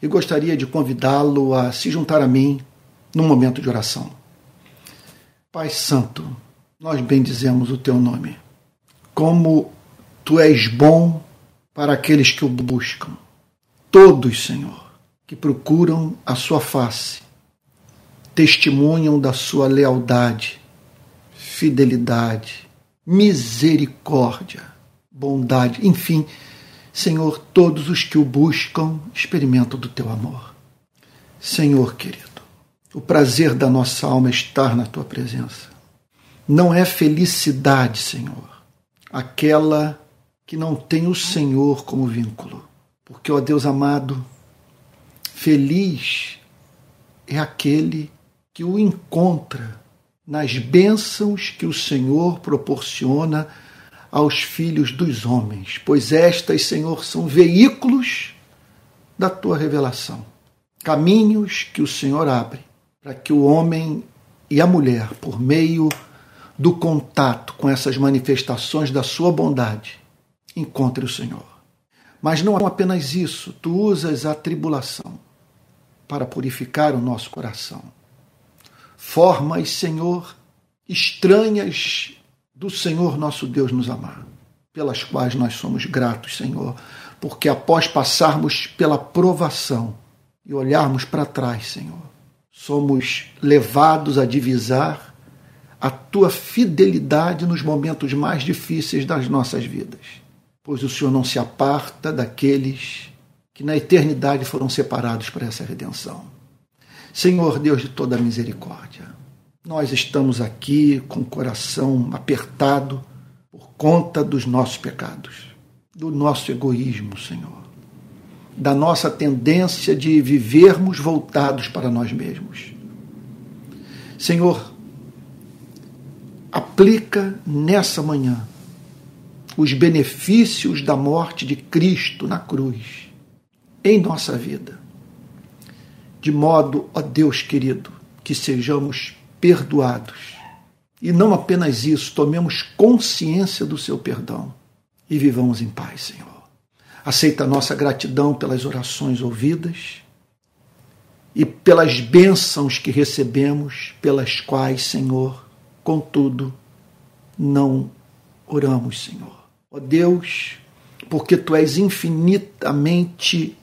e gostaria de convidá-lo a se juntar a mim num momento de oração. Pai Santo, nós bendizemos o teu nome. Como tu és bom para aqueles que o buscam. Todos, Senhor, que procuram a sua face, testemunham da sua lealdade, fidelidade, misericórdia, bondade, enfim, Senhor, todos os que o buscam experimentam do teu amor. Senhor querido, o prazer da nossa alma é estar na tua presença. Não é felicidade, Senhor, aquela que não tem o Senhor como vínculo. Porque, ó Deus amado, feliz é aquele que o encontra nas bênçãos que o Senhor proporciona aos filhos dos homens, pois estas, Senhor, são veículos da tua revelação, caminhos que o Senhor abre para que o homem e a mulher, por meio do contato com essas manifestações da sua bondade, encontre o Senhor. Mas não apenas isso, tu usas a tribulação para purificar o nosso coração. Formas, Senhor, estranhas do Senhor nosso Deus nos amar, pelas quais nós somos gratos, Senhor, porque após passarmos pela provação e olharmos para trás, Senhor, somos levados a divisar a tua fidelidade nos momentos mais difíceis das nossas vidas, pois o Senhor não se aparta daqueles que na eternidade foram separados para essa redenção. Senhor Deus de toda misericórdia, nós estamos aqui com o coração apertado por conta dos nossos pecados, do nosso egoísmo, Senhor, da nossa tendência de vivermos voltados para nós mesmos. Senhor, aplica nessa manhã os benefícios da morte de Cristo na cruz em nossa vida, de modo, ó Deus querido, que sejamos perdoados. E não apenas isso, tomemos consciência do seu perdão e vivamos em paz, Senhor. Aceita a nossa gratidão pelas orações ouvidas e pelas bênçãos que recebemos, pelas quais, Senhor, contudo, não oramos, Senhor. Ó Deus, porque tu és infinitamente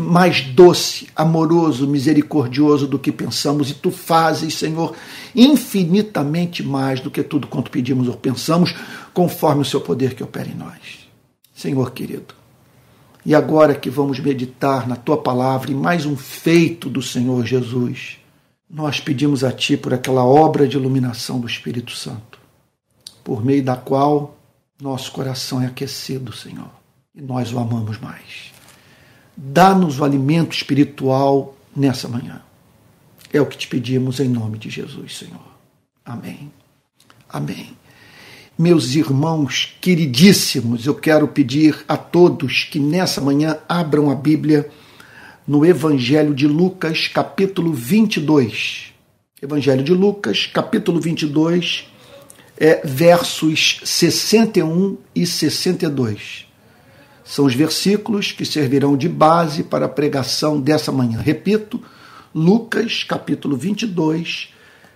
mais doce, amoroso, misericordioso do que pensamos, e tu fazes, Senhor, infinitamente mais do que tudo quanto pedimos ou pensamos, conforme o seu poder que opera em nós. Senhor querido, e agora que vamos meditar na tua palavra e mais um feito do Senhor Jesus, nós pedimos a ti por aquela obra de iluminação do Espírito Santo, por meio da qual nosso coração é aquecido, Senhor, e nós o amamos mais. Dá-nos o alimento espiritual nessa manhã. É o que te pedimos em nome de Jesus, Senhor. Amém. Amém. Meus irmãos queridíssimos, eu quero pedir a todos que nessa manhã abram a Bíblia no Evangelho de Lucas, capítulo 22. Evangelho de Lucas, capítulo 22, é, versos 61 e 62. São os versículos que servirão de base para a pregação dessa manhã. Repito, Lucas, capítulo 22,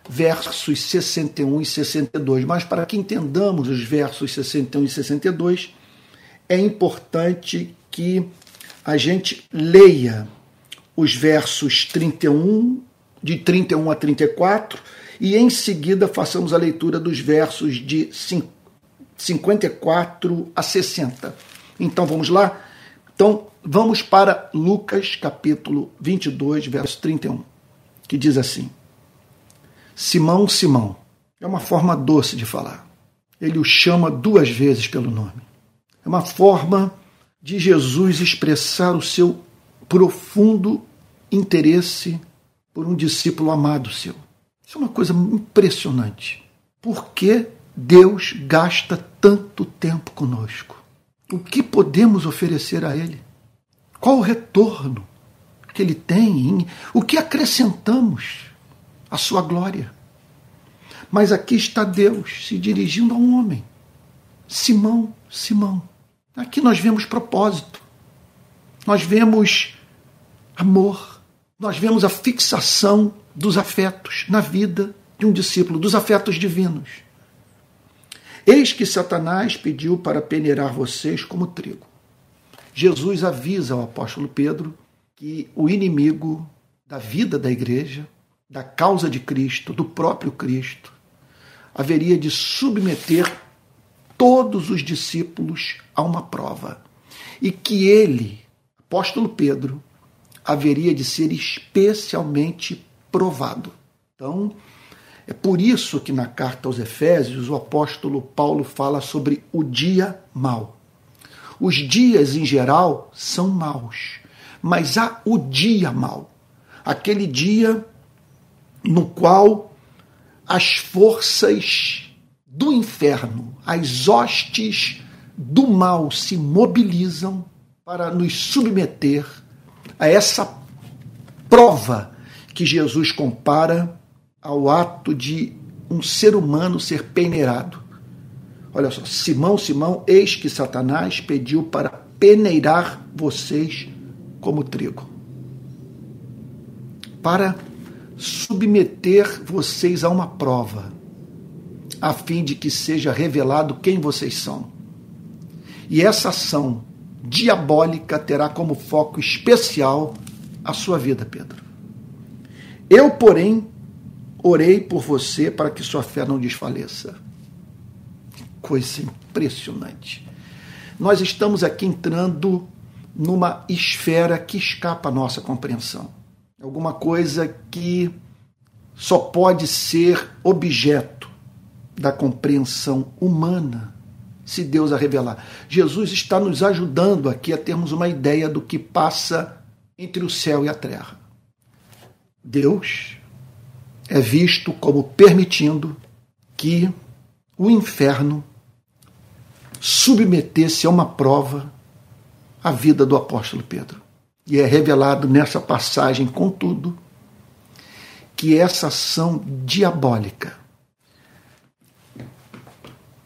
versos 61 e 62. Mas para que entendamos os versos 61 e 62, é importante que a gente leia os versos 31, de 31 a 34, e em seguida façamos a leitura dos versos de 54 a 60. Então vamos lá? Então vamos para Lucas capítulo 22, verso 31, que diz assim: Simão, Simão, é uma forma doce de falar. Ele o chama duas vezes pelo nome. É uma forma de Jesus expressar o seu profundo interesse por um discípulo amado seu. Isso é uma coisa impressionante. Por que Deus gasta tanto tempo conosco? O que podemos oferecer a Ele? Qual o retorno que Ele tem? O que acrescentamos à Sua glória? Mas aqui está Deus se dirigindo a um homem. Simão, Simão. Aqui nós vemos propósito. nós vemos amor, nós vemos a fixação dos afetos na vida de um discípulo, dos afetos divinos. Eis que Satanás pediu para peneirar vocês como trigo. Jesus avisa ao apóstolo Pedro que o inimigo da vida da igreja, da causa de Cristo, do próprio Cristo, haveria de submeter todos os discípulos a uma prova. E que ele, apóstolo Pedro, haveria de ser especialmente provado. Então, é por isso que na carta aos Efésios o apóstolo Paulo fala sobre o dia mau. Os dias em geral são maus, mas há o dia mau, aquele dia no qual as forças do inferno, as hostes do mal se mobilizam para nos submeter a essa prova que Jesus compara ao ato de um ser humano ser peneirado. Olha só, Simão, Simão, eis que Satanás pediu para peneirar vocês como trigo. Para submeter vocês a uma prova, a fim de que seja revelado quem vocês são. E essa ação diabólica terá como foco especial a sua vida, Pedro. Eu, porém, orei por você para que sua fé não desfaleça. Coisa impressionante. Nós estamos aqui entrando numa esfera que escapa à nossa compreensão. Alguma coisa que só pode ser objeto da compreensão humana se Deus a revelar. Jesus está nos ajudando aqui a termos uma ideia do que passa entre o céu e a terra. Deus é visto como permitindo que o inferno submetesse a uma prova a vida do apóstolo Pedro. E é revelado nessa passagem, contudo, que essa ação diabólica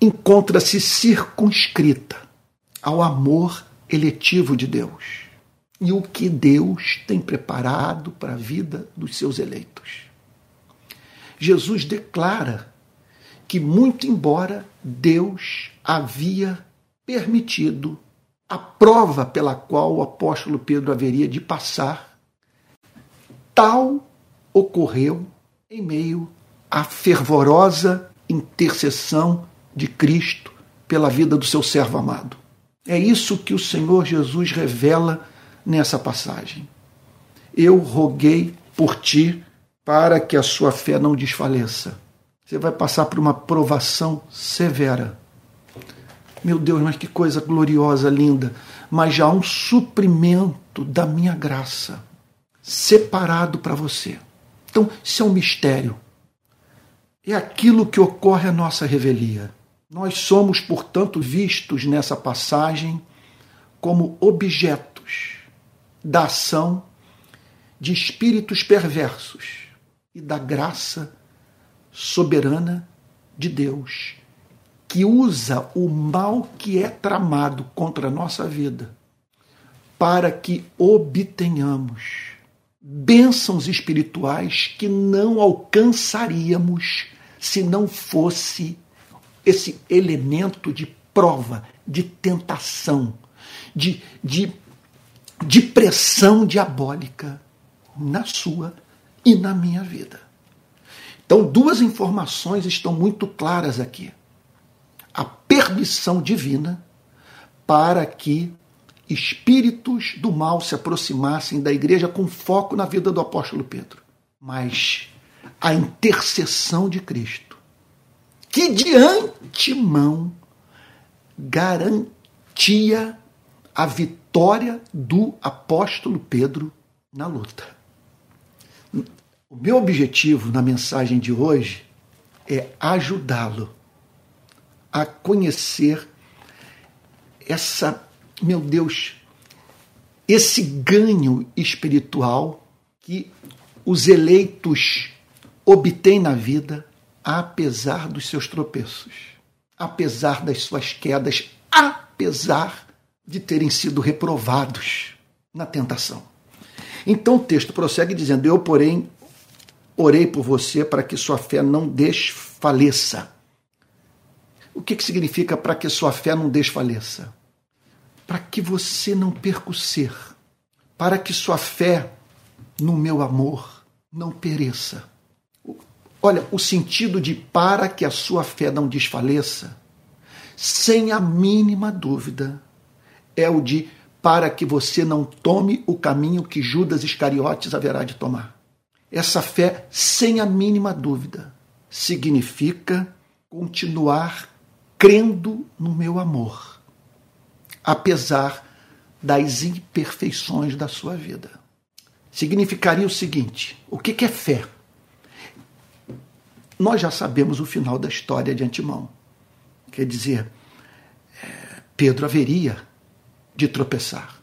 encontra-se circunscrita ao amor eletivo de Deus e o que Deus tem preparado para a vida dos seus eleitos. Jesus declara que, muito embora Deus havia permitido a prova pela qual o apóstolo Pedro haveria de passar, tal ocorreu em meio à fervorosa intercessão de Cristo pela vida do seu servo amado. É isso que o Senhor Jesus revela nessa passagem. Eu roguei por ti para que a sua fé não desfaleça. Você vai passar por uma provação severa. Meu Deus, mas que coisa gloriosa, linda. Mas já há um suprimento da minha graça separado para você. Então, isso é um mistério. É aquilo que ocorre à nossa revelia. Nós somos, portanto, vistos nessa passagem como objetos da ação de espíritos perversos e da graça soberana de Deus, que usa o mal que é tramado contra a nossa vida para que obtenhamos bênçãos espirituais que não alcançaríamos se não fosse esse elemento de prova, de tentação, de, de de pressão diabólica na sua e na minha vida. Então, duas informações estão muito claras aqui. A permissão divina para que espíritos do mal se aproximassem da igreja com foco na vida do apóstolo Pedro. Mas a intercessão de Cristo, que de antemão garantia a vitória do apóstolo Pedro na luta. O meu objetivo na mensagem de hoje é ajudá-lo a conhecer essa, meu Deus, esse ganho espiritual que os eleitos obtêm na vida, apesar dos seus tropeços, apesar das suas quedas, apesar de terem sido reprovados na tentação. Então o texto prossegue dizendo: Eu, porém, orei por você para que sua fé não desfaleça. O que, que significa para que sua fé não desfaleça? Para que você não perca o ser, para que sua fé no meu amor não pereça. Olha, o sentido de para que a sua fé não desfaleça, sem a mínima dúvida, é o de para que você não tome o caminho que Judas Iscariotes haverá de tomar. Essa fé, sem a mínima dúvida, significa continuar crendo no meu amor, apesar das imperfeições da sua vida. Significaria o seguinte: o que é fé? Nós já sabemos o final da história de antemão. Quer dizer, é, Pedro haveria de tropeçar.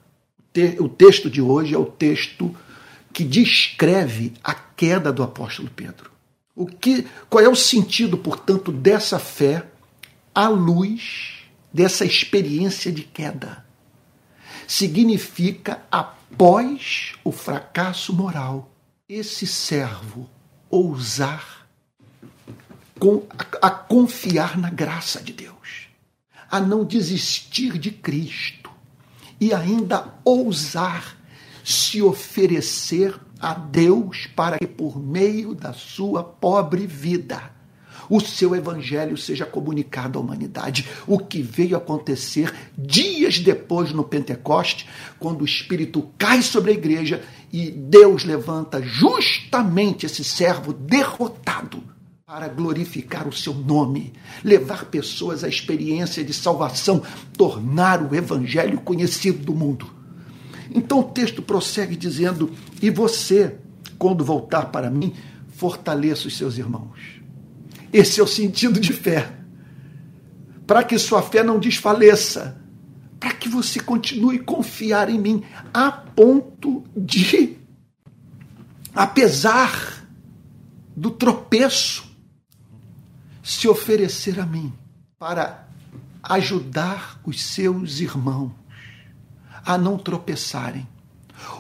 O texto de hoje é o texto que descreve a queda do apóstolo Pedro. O que, qual é o sentido, portanto, dessa fé à luz dessa experiência de queda? Significa, após o fracasso moral, esse servo ousar a, confiar na graça de Deus, a não desistir de Cristo e ainda ousar se oferecer a Deus para que, por meio da sua pobre vida, o seu evangelho seja comunicado à humanidade. O que veio acontecer dias depois no Pentecoste, quando o Espírito cai sobre a igreja e Deus levanta justamente esse servo derrotado para glorificar o seu nome, levar pessoas à experiência de salvação, tornar o evangelho conhecido do mundo. Então o texto prossegue dizendo: E você, quando voltar para mim, fortaleça os seus irmãos. Esse é o sentido de fé. Para que sua fé não desfaleça, para que você continue a confiar em mim, a ponto de, apesar do tropeço, se oferecer a mim para ajudar os seus irmãos a não tropeçarem,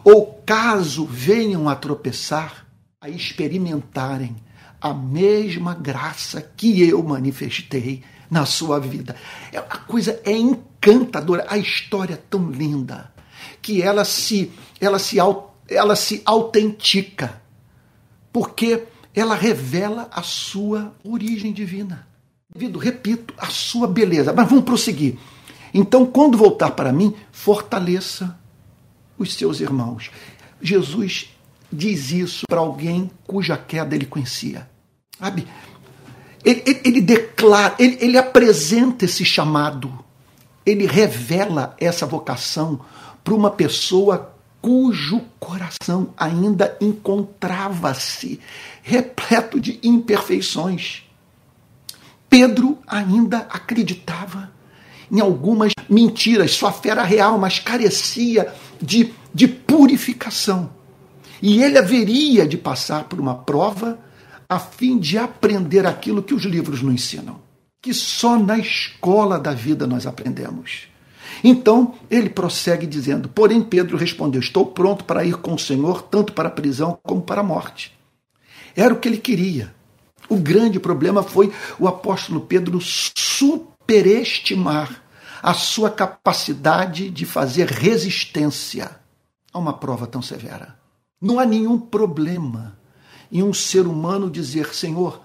ou caso venham a tropeçar, a experimentarem a mesma graça que eu manifestei na sua vida. É, a coisa é encantadora, a história é tão linda que ela se ela se ela se autentica, porque ela revela a sua origem divina. Devido, repito, a sua beleza. Mas vamos prosseguir. Então, quando voltar para mim, fortaleça os seus irmãos. Jesus diz isso para alguém cuja queda ele conhecia. Sabe? Ele, ele, ele declara, ele, ele apresenta esse chamado, ele revela essa vocação para uma pessoa cujo coração ainda encontrava-se repleto de imperfeições. Pedro ainda acreditava em algumas mentiras. Sua fé era real, mas carecia de, de purificação. E ele haveria de passar por uma prova a fim de aprender aquilo que os livros nos ensinam, que só na escola da vida nós aprendemos. Então ele prossegue dizendo: Porém, Pedro respondeu: Estou pronto para ir com o Senhor, tanto para a prisão como para a morte. Era o que ele queria. O grande problema foi o apóstolo Pedro superestimar a sua capacidade de fazer resistência a uma prova tão severa. Não há nenhum problema em um ser humano dizer: Senhor,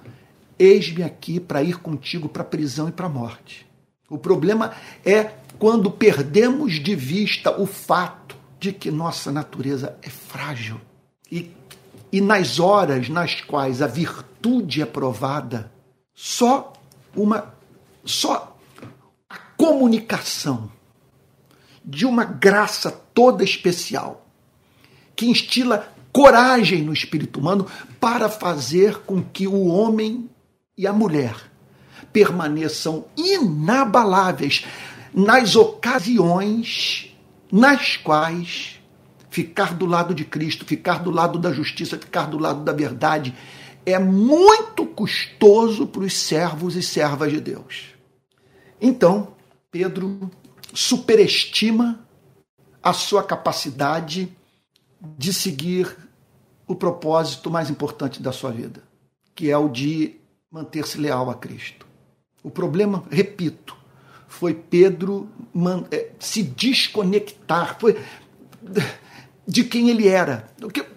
eis-me aqui para ir contigo para a prisão e para a morte. O problema é quando perdemos de vista o fato de que nossa natureza é frágil e, e nas horas nas quais a virtude é provada, só uma só comunicação de uma graça toda especial que instila coragem no espírito humano para fazer com que o homem e a mulher permaneçam inabaláveis nas ocasiões nas quais ficar do lado de Cristo, ficar do lado da justiça, ficar do lado da verdade é muito custoso para os servos e servas de Deus. Então, Pedro superestima a sua capacidade de seguir o propósito mais importante da sua vida, que é o de manter-se leal a Cristo. O problema, repito, foi Pedro é, se desconectar, foi de quem ele era.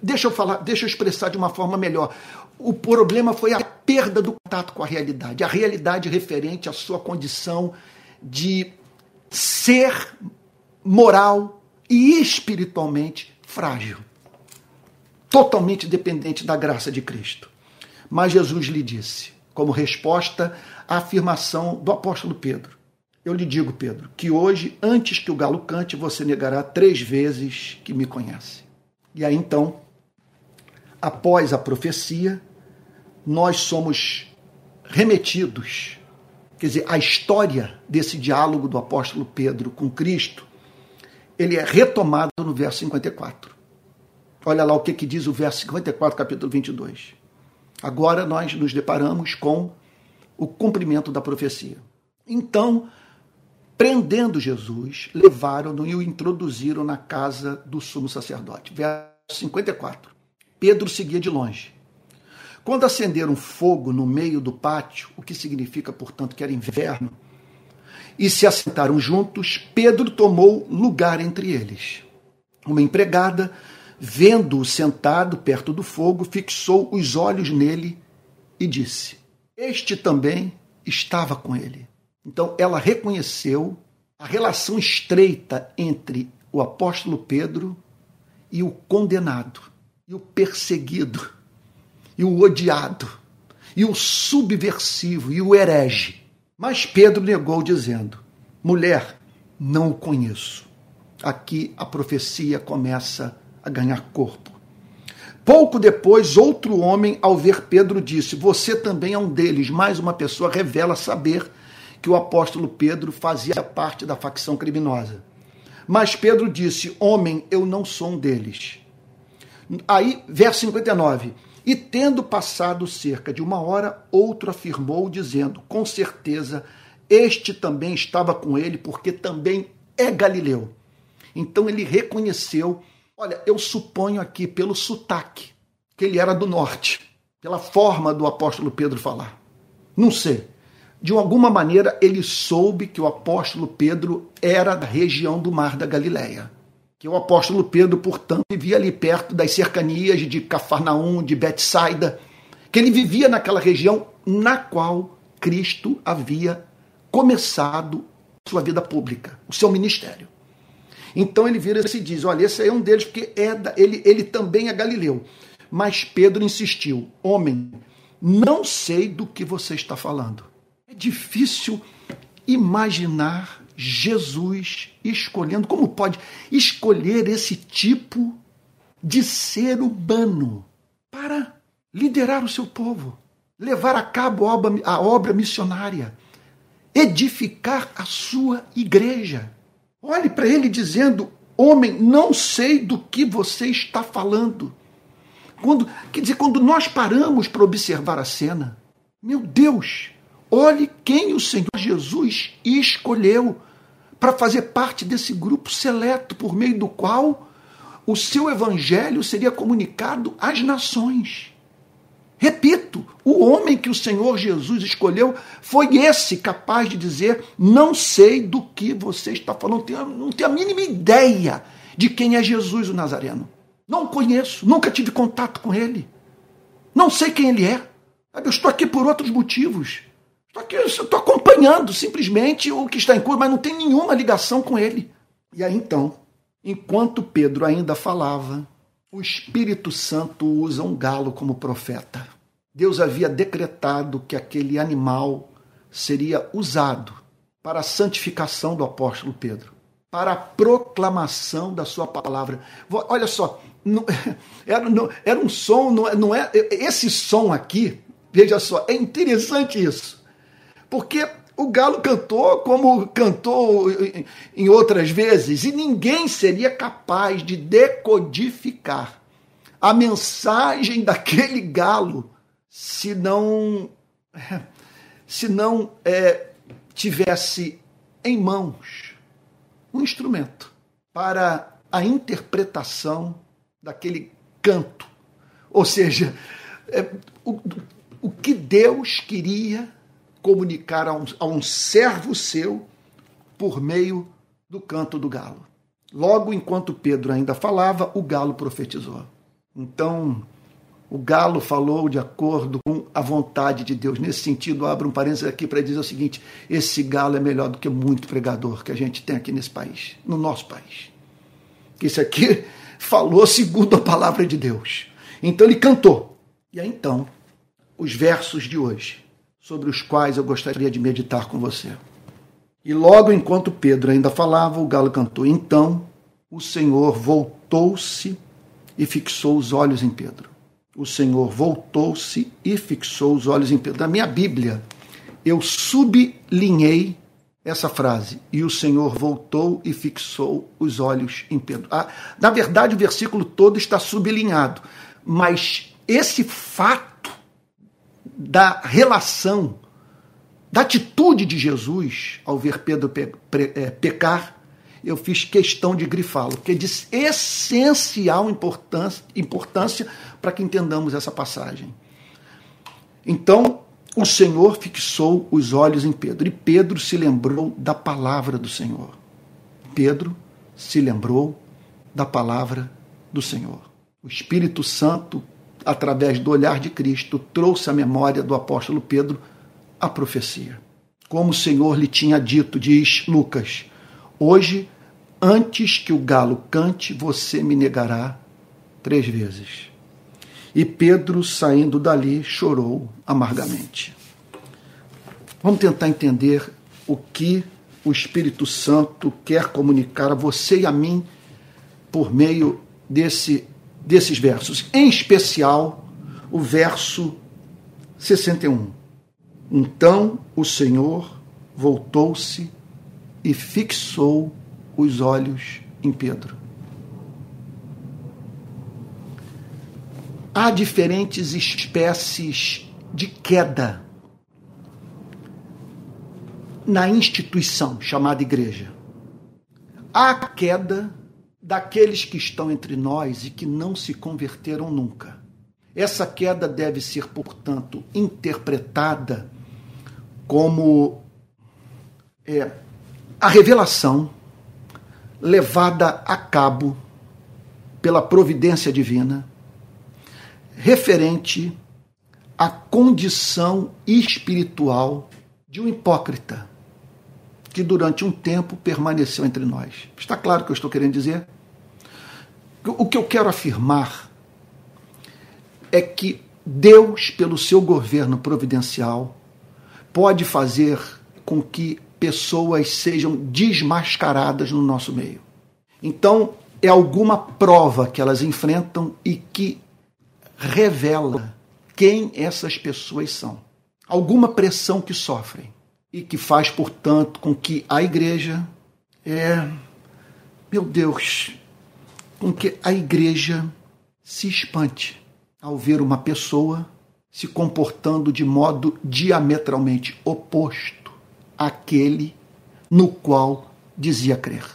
Deixa eu falar, deixa eu expressar de uma forma melhor. O problema foi a perda do contato com a realidade, a realidade referente à sua condição de ser moral e espiritualmente frágil, totalmente dependente da graça de Cristo. Mas Jesus lhe disse, como resposta à afirmação do apóstolo Pedro: Eu lhe digo, Pedro, que hoje, antes que o galo cante, você negará três vezes que me conhece. E aí então, após a profecia, nós somos remetidos. Quer dizer, a história desse diálogo do apóstolo Pedro com Cristo, ele é retomado no verso 54. Olha lá o que, que diz o verso 54, capítulo 22. Agora nós nos deparamos com o cumprimento da profecia. Então, prendendo Jesus, levaram-no e o introduziram na casa do sumo sacerdote. Verso 54. Pedro seguia de longe. Quando acenderam fogo no meio do pátio, o que significa, portanto, que era inverno, e se assentaram juntos, Pedro tomou lugar entre eles. Uma empregada vendo-o sentado perto do fogo, fixou os olhos nele e disse: Este também estava com ele. Então ela reconheceu a relação estreita entre o apóstolo Pedro e o condenado, e o perseguido, e o odiado, e o subversivo, e o herege. Mas Pedro negou, dizendo: Mulher, não o conheço. Aqui a profecia começa a ganhar corpo. Pouco depois, outro homem, ao ver Pedro, disse: Você também é um deles. Mais uma pessoa revela saber que o apóstolo Pedro fazia parte da facção criminosa. Mas Pedro disse: Homem, eu não sou um deles. Aí, verso 59. E tendo passado cerca de uma hora, outro afirmou, dizendo: Com certeza, este também estava com ele, porque também é galileu. Então ele reconheceu Olha, eu suponho aqui pelo sotaque que ele era do norte, pela forma do apóstolo Pedro falar. Não sei. De alguma maneira ele soube que o apóstolo Pedro era da região do Mar da Galileia. Que o apóstolo Pedro, portanto, vivia ali perto das cercanias de Cafarnaum, de Betsaida, que ele vivia naquela região na qual Cristo havia começado sua vida pública, o seu ministério. Então ele vira e se diz: olha, esse aí é um deles, porque é da, ele, ele também é galileu. Mas Pedro insistiu: homem, não sei do que você está falando. É difícil imaginar Jesus escolhendo, como pode escolher esse tipo de ser humano para liderar o seu povo, levar a cabo a obra, missionária, edificar a sua igreja. Olhe para ele dizendo: Homem, não sei do que você está falando. Quando, quer dizer, quando nós paramos para observar a cena, meu Deus, olhe quem o Senhor Jesus escolheu para fazer parte desse grupo seleto por meio do qual o seu evangelho seria comunicado às nações. Repito, o homem que o Senhor Jesus escolheu foi esse capaz de dizer: Não sei do que você está falando, não tenho, a mínima ideia de quem é Jesus o Nazareno. Não conheço, nunca tive contato com ele. Não sei quem ele é. Eu estou aqui por outros motivos. Estou aqui, estou acompanhando simplesmente o que está em curso, mas não tem nenhuma ligação com ele. E aí então, enquanto Pedro ainda falava, o Espírito Santo usa um galo como profeta. Deus havia decretado que aquele animal seria usado para a santificação do apóstolo Pedro, para a proclamação da sua palavra. Olha só, não, era, não, era, um som, não, não é esse som aqui. Veja só, é interessante isso, porque o galo cantou como cantou em outras vezes, e ninguém seria capaz de decodificar a mensagem daquele galo se não, se não é, tivesse em mãos um instrumento para a interpretação daquele canto. Ou seja, é, o, o que Deus queria comunicar a um, a um servo seu por meio do canto do galo. Logo enquanto Pedro ainda falava, o galo profetizou. Então, o galo falou de acordo com a vontade de Deus. Nesse sentido, abro um parênteses aqui para dizer o seguinte: esse galo é melhor do que muito pregador que a gente tem aqui nesse país, no nosso país. Esse aqui falou segundo a palavra de Deus. Então ele cantou. E aí então, os versos de hoje, sobre os quais eu gostaria de meditar com você. E logo enquanto Pedro ainda falava, o galo cantou. Então o Senhor voltou-se e fixou os olhos em Pedro. O Senhor voltou-se e fixou os olhos em Pedro. Na minha Bíblia, eu sublinhei essa frase. E o Senhor voltou e fixou os olhos em Pedro. Ah, na verdade, o versículo todo está sublinhado, mas esse fato da relação, da atitude de Jesus ao ver Pedro pe pe é, pecar, eu fiz questão de grifá-lo, porque é de essencial importância, importância para que entendamos essa passagem. Então, o Senhor fixou os olhos em Pedro e Pedro se lembrou da palavra do Senhor. Pedro se lembrou da palavra do Senhor. O Espírito Santo, através do olhar de Cristo, trouxe à memória do apóstolo Pedro a profecia. Como o Senhor lhe tinha dito, diz Lucas: Hoje, antes que o galo cante, você me negará três vezes. E Pedro, saindo dali, chorou amargamente. Vamos tentar entender o que o Espírito Santo quer comunicar a você e a mim por meio desse, desses versos. Em especial, o verso 61. Então o Senhor voltou-se e fixou os olhos em Pedro. há diferentes espécies de queda na instituição chamada igreja. Há queda daqueles que estão entre nós e que não se converteram nunca. Essa queda deve ser, portanto, interpretada como é, a revelação levada a cabo pela providência divina referente à condição espiritual de um hipócrita que durante um tempo permaneceu entre nós. Está claro o que eu estou querendo dizer? O que eu quero afirmar é que Deus, pelo seu governo providencial, pode fazer com que pessoas sejam desmascaradas no nosso meio. Então, é alguma prova que elas enfrentam e que revela quem essas pessoas são. Alguma pressão que sofrem e que faz, portanto, com que a igreja é, meu Deus, com que a igreja se espante ao ver uma pessoa se comportando de modo diametralmente oposto àquele no qual dizia crer.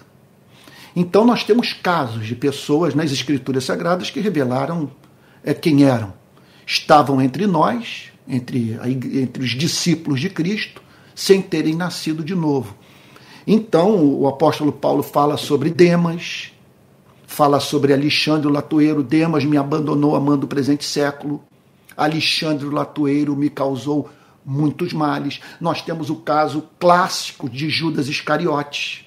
Então nós temos casos de pessoas nas escrituras sagradas que revelaram é, quem eram. Estavam entre nós, entre, entre os discípulos de Cristo, sem terem nascido de novo. Então, o apóstolo Paulo fala sobre Demas, fala sobre Alexandre Latoeiro. Demas me abandonou amando o presente século. Alexandre Latoeiro me causou muitos males. Nós temos o caso clássico de Judas Iscariotes.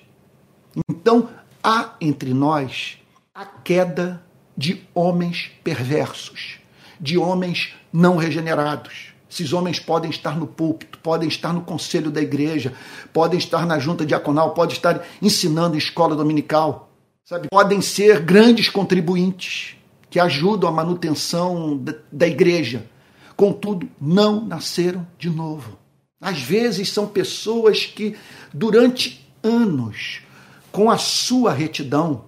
Então, há entre nós a queda de homens perversos, de homens não regenerados. Esses homens podem estar no púlpito, podem estar no conselho da igreja, podem estar na junta diaconal, podem estar ensinando em escola dominical, sabe? Podem ser grandes contribuintes que ajudam a manutenção da igreja. Contudo, não nasceram de novo. Às vezes são pessoas que, durante anos, com a sua retidão,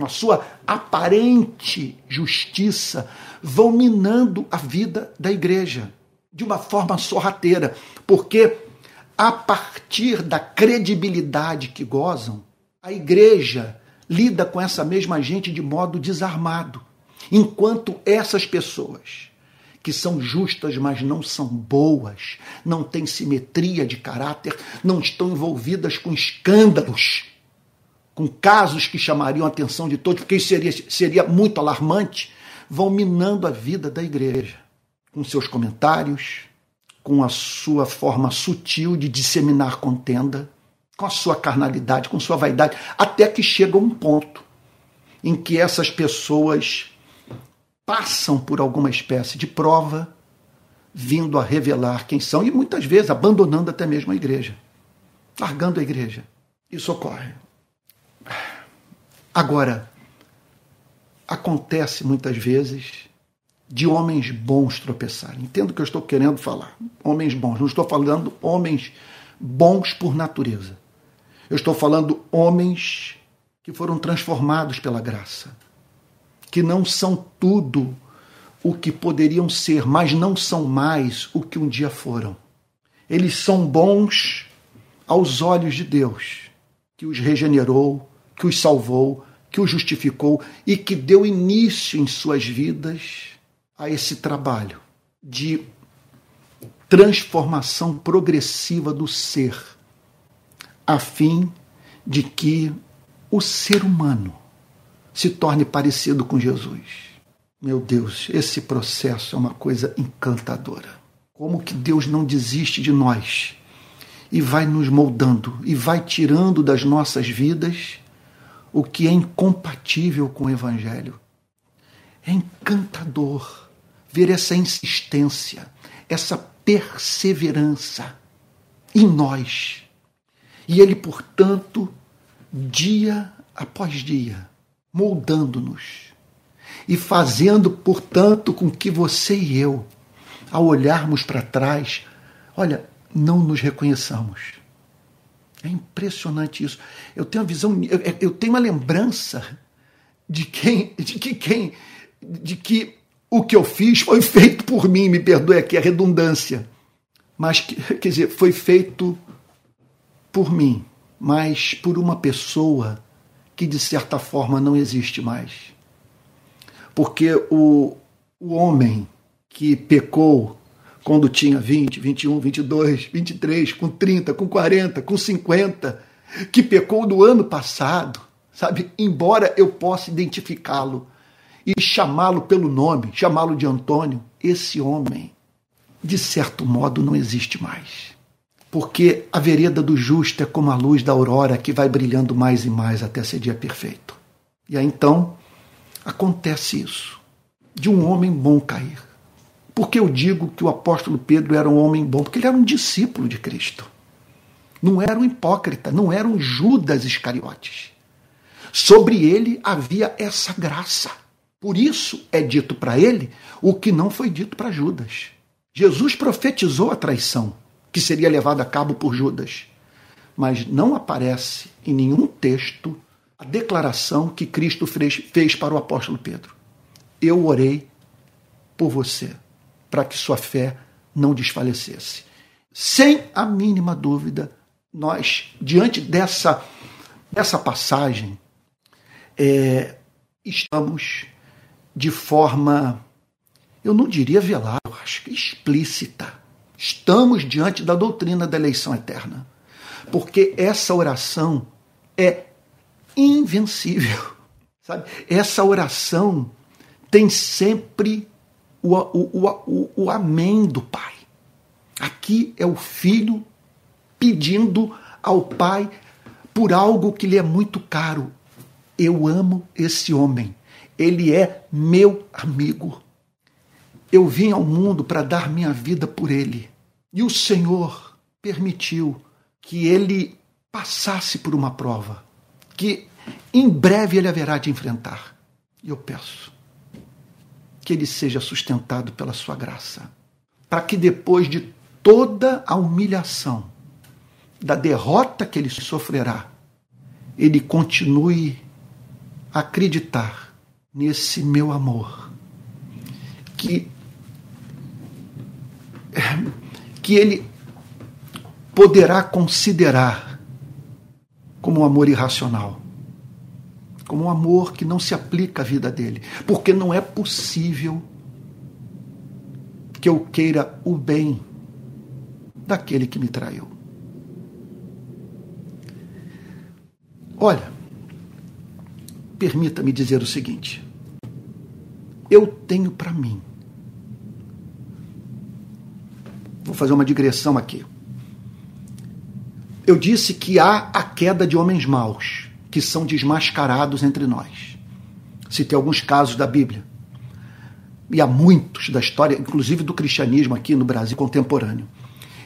a sua aparente justiça, vão minando a vida da igreja de uma forma sorrateira, porque a partir da credibilidade que gozam, a igreja lida com essa mesma gente de modo desarmado. Enquanto essas pessoas, que são justas, mas não são boas, não têm simetria de caráter, não estão envolvidas com escândalos, com casos que chamariam a atenção de todos, porque isso seria, seria muito alarmante, vão minando a vida da igreja, com seus comentários, com a sua forma sutil de disseminar contenda, com a sua carnalidade, com sua vaidade, até que chega um ponto em que essas pessoas passam por alguma espécie de prova, vindo a revelar quem são e muitas vezes abandonando até mesmo a igreja, largando a igreja. Isso ocorre. Agora, acontece muitas vezes de homens bons tropeçarem. Entendo o que eu estou querendo falar. Homens bons. Não estou falando homens bons por natureza. Eu estou falando homens que foram transformados pela graça, que não são tudo o que poderiam ser, mas não são mais o que um dia foram. Eles são bons aos olhos de Deus, que os regenerou, que os salvou, que os justificou e que deu início em suas vidas a esse trabalho de transformação progressiva do ser a fim de que o ser humano se torne parecido com Jesus. Meu Deus, esse processo é uma coisa encantadora. Como que Deus não desiste de nós e vai nos moldando e vai tirando das nossas vidas o que é incompatível com o Evangelho. É encantador ver essa insistência, essa perseverança em nós e ele, portanto, dia após dia, moldando-nos e fazendo, portanto, com que você e eu, ao olharmos para trás, olha, não nos reconheçamos. É impressionante isso. Eu tenho uma visão, eu, eu tenho uma lembrança de quem, de que quem, de que o que eu fiz foi feito por mim, me perdoe aqui a redundância, mas quer dizer, foi feito por mim, mas por uma pessoa que de certa forma não existe mais. Porque o, o homem que pecou quando tinha 20, 21, 22, 23, com 30, com 40, com 50, que pecou do ano passado, sabe? Embora eu possa identificá-lo e chamá-lo pelo nome, chamá-lo de Antônio, esse homem, de certo modo, não existe mais porque a vereda do justo é como a luz da aurora que vai brilhando mais e mais até ser dia perfeito. E aí então acontece isso, de um homem bom cair. Por que eu digo que o apóstolo Pedro era um homem bom? Porque ele era um discípulo de Cristo. Não era um hipócrita, não era um Judas Iscariotes. Sobre ele havia essa graça. Por isso é dito para ele o que não foi dito para Judas. Jesus profetizou a traição que seria levado a cabo por Judas. Mas não aparece em nenhum texto a declaração que Cristo fez para o apóstolo Pedro. Eu orei por você, para que sua fé não desfalecesse. Sem a mínima dúvida, nós, diante dessa, dessa passagem, é, estamos de forma, eu não diria velada, eu acho que explícita, Estamos diante da doutrina da eleição eterna. Porque essa oração é invencível. Sabe? Essa oração tem sempre o, o, o, o, amém do Pai. Aqui é o filho pedindo ao Pai por algo que lhe é muito caro. Eu amo esse homem. Ele é meu amigo. Eu vim ao mundo para dar minha vida por ele. E o Senhor permitiu que ele passasse por uma prova, que em breve ele haverá de enfrentar. E eu peço que ele seja sustentado pela sua graça, para que depois de toda a humilhação, da derrota que ele sofrerá, ele continue a acreditar nesse meu amor, que que ele poderá considerar como um amor irracional, como um amor que não se aplica à vida dele, porque não é possível que eu queira o bem daquele que me traiu. Olha, permita-me dizer o seguinte: eu tenho para mim. Vou fazer uma digressão aqui. Eu disse que há a queda de homens maus, que são desmascarados entre nós. Citei alguns casos da Bíblia. E há muitos da história, inclusive do cristianismo aqui no Brasil contemporâneo.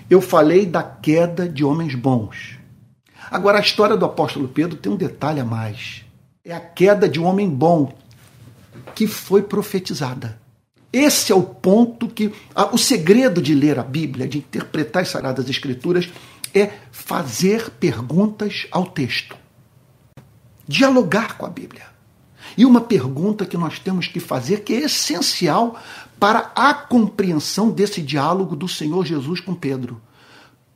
Eu falei da queda de homens bons. Agora, a história do apóstolo Pedro tem um detalhe a mais. É a queda de um homem bom que foi profetizada. Esse é o ponto que. o segredo de ler a Bíblia, de interpretar as Sagradas Escrituras, é fazer perguntas ao texto. Dialogar com a Bíblia. E uma pergunta que nós temos que fazer, que é essencial para a compreensão desse diálogo do Senhor Jesus com Pedro.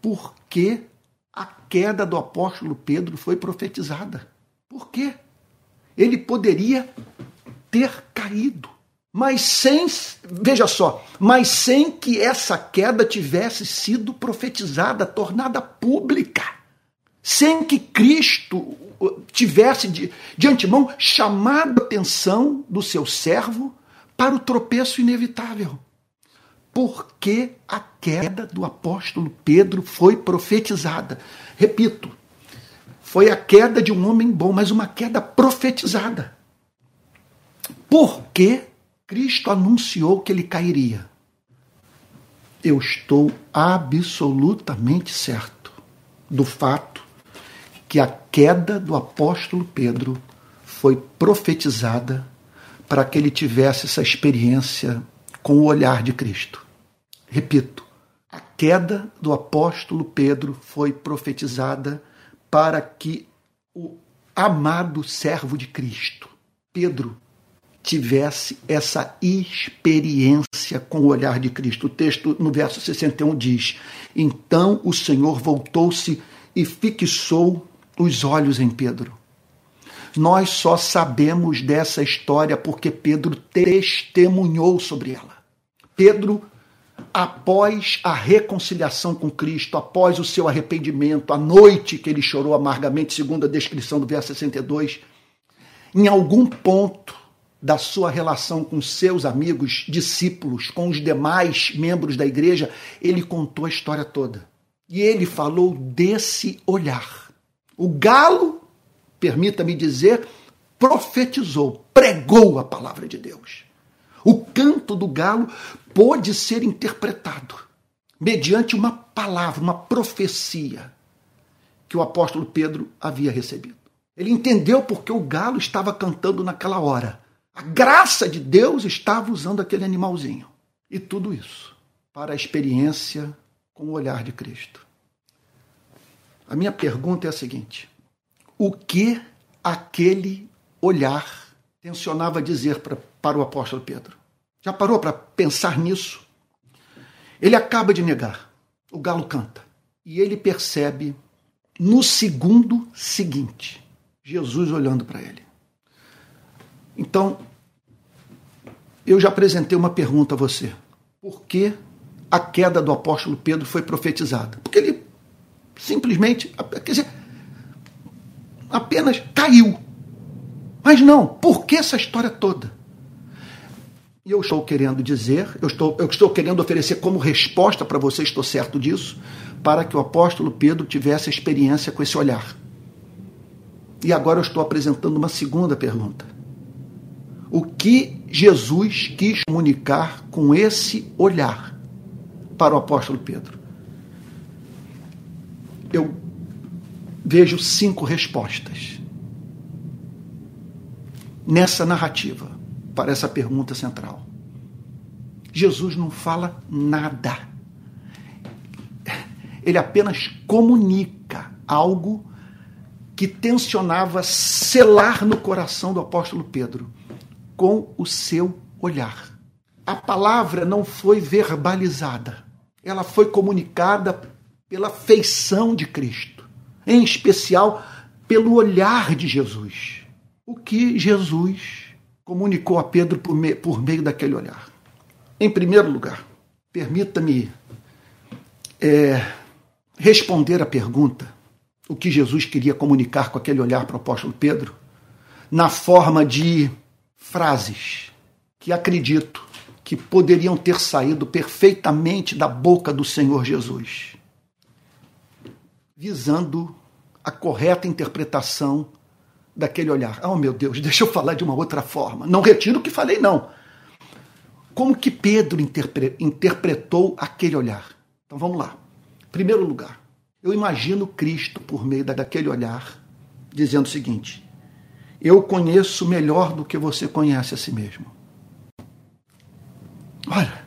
Por que a queda do apóstolo Pedro foi profetizada? Por quê? Ele poderia ter caído. Mas sem, veja só, mas sem que essa queda tivesse sido profetizada, tornada pública. Sem que Cristo uh, tivesse de, de antemão chamado a atenção do seu servo para o tropeço inevitável. Porque a queda do apóstolo Pedro foi profetizada. Repito, foi a queda de um homem bom, mas uma queda profetizada. Porque Cristo anunciou que ele cairia. Eu estou absolutamente certo do fato que a queda do apóstolo Pedro foi profetizada para que ele tivesse essa experiência com o olhar de Cristo. Repito, a queda do apóstolo Pedro foi profetizada para que o amado servo de Cristo, Pedro, tivesse essa experiência com o olhar de Cristo. O texto no verso 61 diz: Então o Senhor voltou-se e fixou os olhos em Pedro. Nós só sabemos dessa história porque Pedro testemunhou sobre ela. Pedro, após a reconciliação com Cristo, após o seu arrependimento, a noite que ele chorou amargamente, segundo a descrição do verso 62, em algum ponto da sua relação com seus amigos, discípulos, com os demais membros da igreja, ele contou a história toda. E ele falou desse olhar. O galo, permita-me dizer, profetizou, pregou a palavra de Deus. O canto do galo pôde ser interpretado mediante uma palavra, uma profecia que o apóstolo Pedro havia recebido. Ele entendeu porque o galo estava cantando naquela hora a graça de Deus estava usando aquele animalzinho. E tudo isso para a experiência com o olhar de Cristo. A minha pergunta é a seguinte: o que aquele olhar tensionava dizer pra, para o apóstolo Pedro? Já parou para pensar nisso? Ele acaba de negar. O galo canta. E ele percebe no segundo seguinte Jesus olhando para ele. Então, eu já apresentei uma pergunta a você. Por que a queda do apóstolo Pedro foi profetizada? Porque ele simplesmente, quer dizer, apenas caiu. Mas não, por que essa história toda? E eu estou querendo dizer, eu estou, eu estou querendo oferecer como resposta para você, estou certo disso, para que o apóstolo Pedro tivesse experiência com esse olhar. E agora eu estou apresentando uma segunda pergunta o que Jesus quis comunicar com esse olhar para o apóstolo Pedro? Eu vejo cinco respostas nessa narrativa para essa pergunta central. Jesus não fala nada. Ele apenas comunica algo que tensionava selar no coração do apóstolo Pedro com o seu olhar. A palavra não foi verbalizada, ela foi comunicada pela feição de Cristo, em especial pelo olhar de Jesus. o que Jesus comunicou a Pedro por, me, por meio daquele olhar. Em primeiro lugar, permita-me é, responder a pergunta: o que Jesus queria comunicar com aquele olhar para o apóstolo Pedro, na forma de frases que acredito que poderiam ter saído perfeitamente da boca do Senhor Jesus, visando a correta interpretação daquele olhar. Oh, meu Deus, deixa eu falar de uma outra forma. Não retiro o que falei, não. Como que Pedro interpre interpretou aquele olhar? Então vamos lá. Primeiro lugar, eu imagino Cristo por meio daquele olhar dizendo o seguinte: Eu conheço melhor do que você conhece a si mesmo. Olha,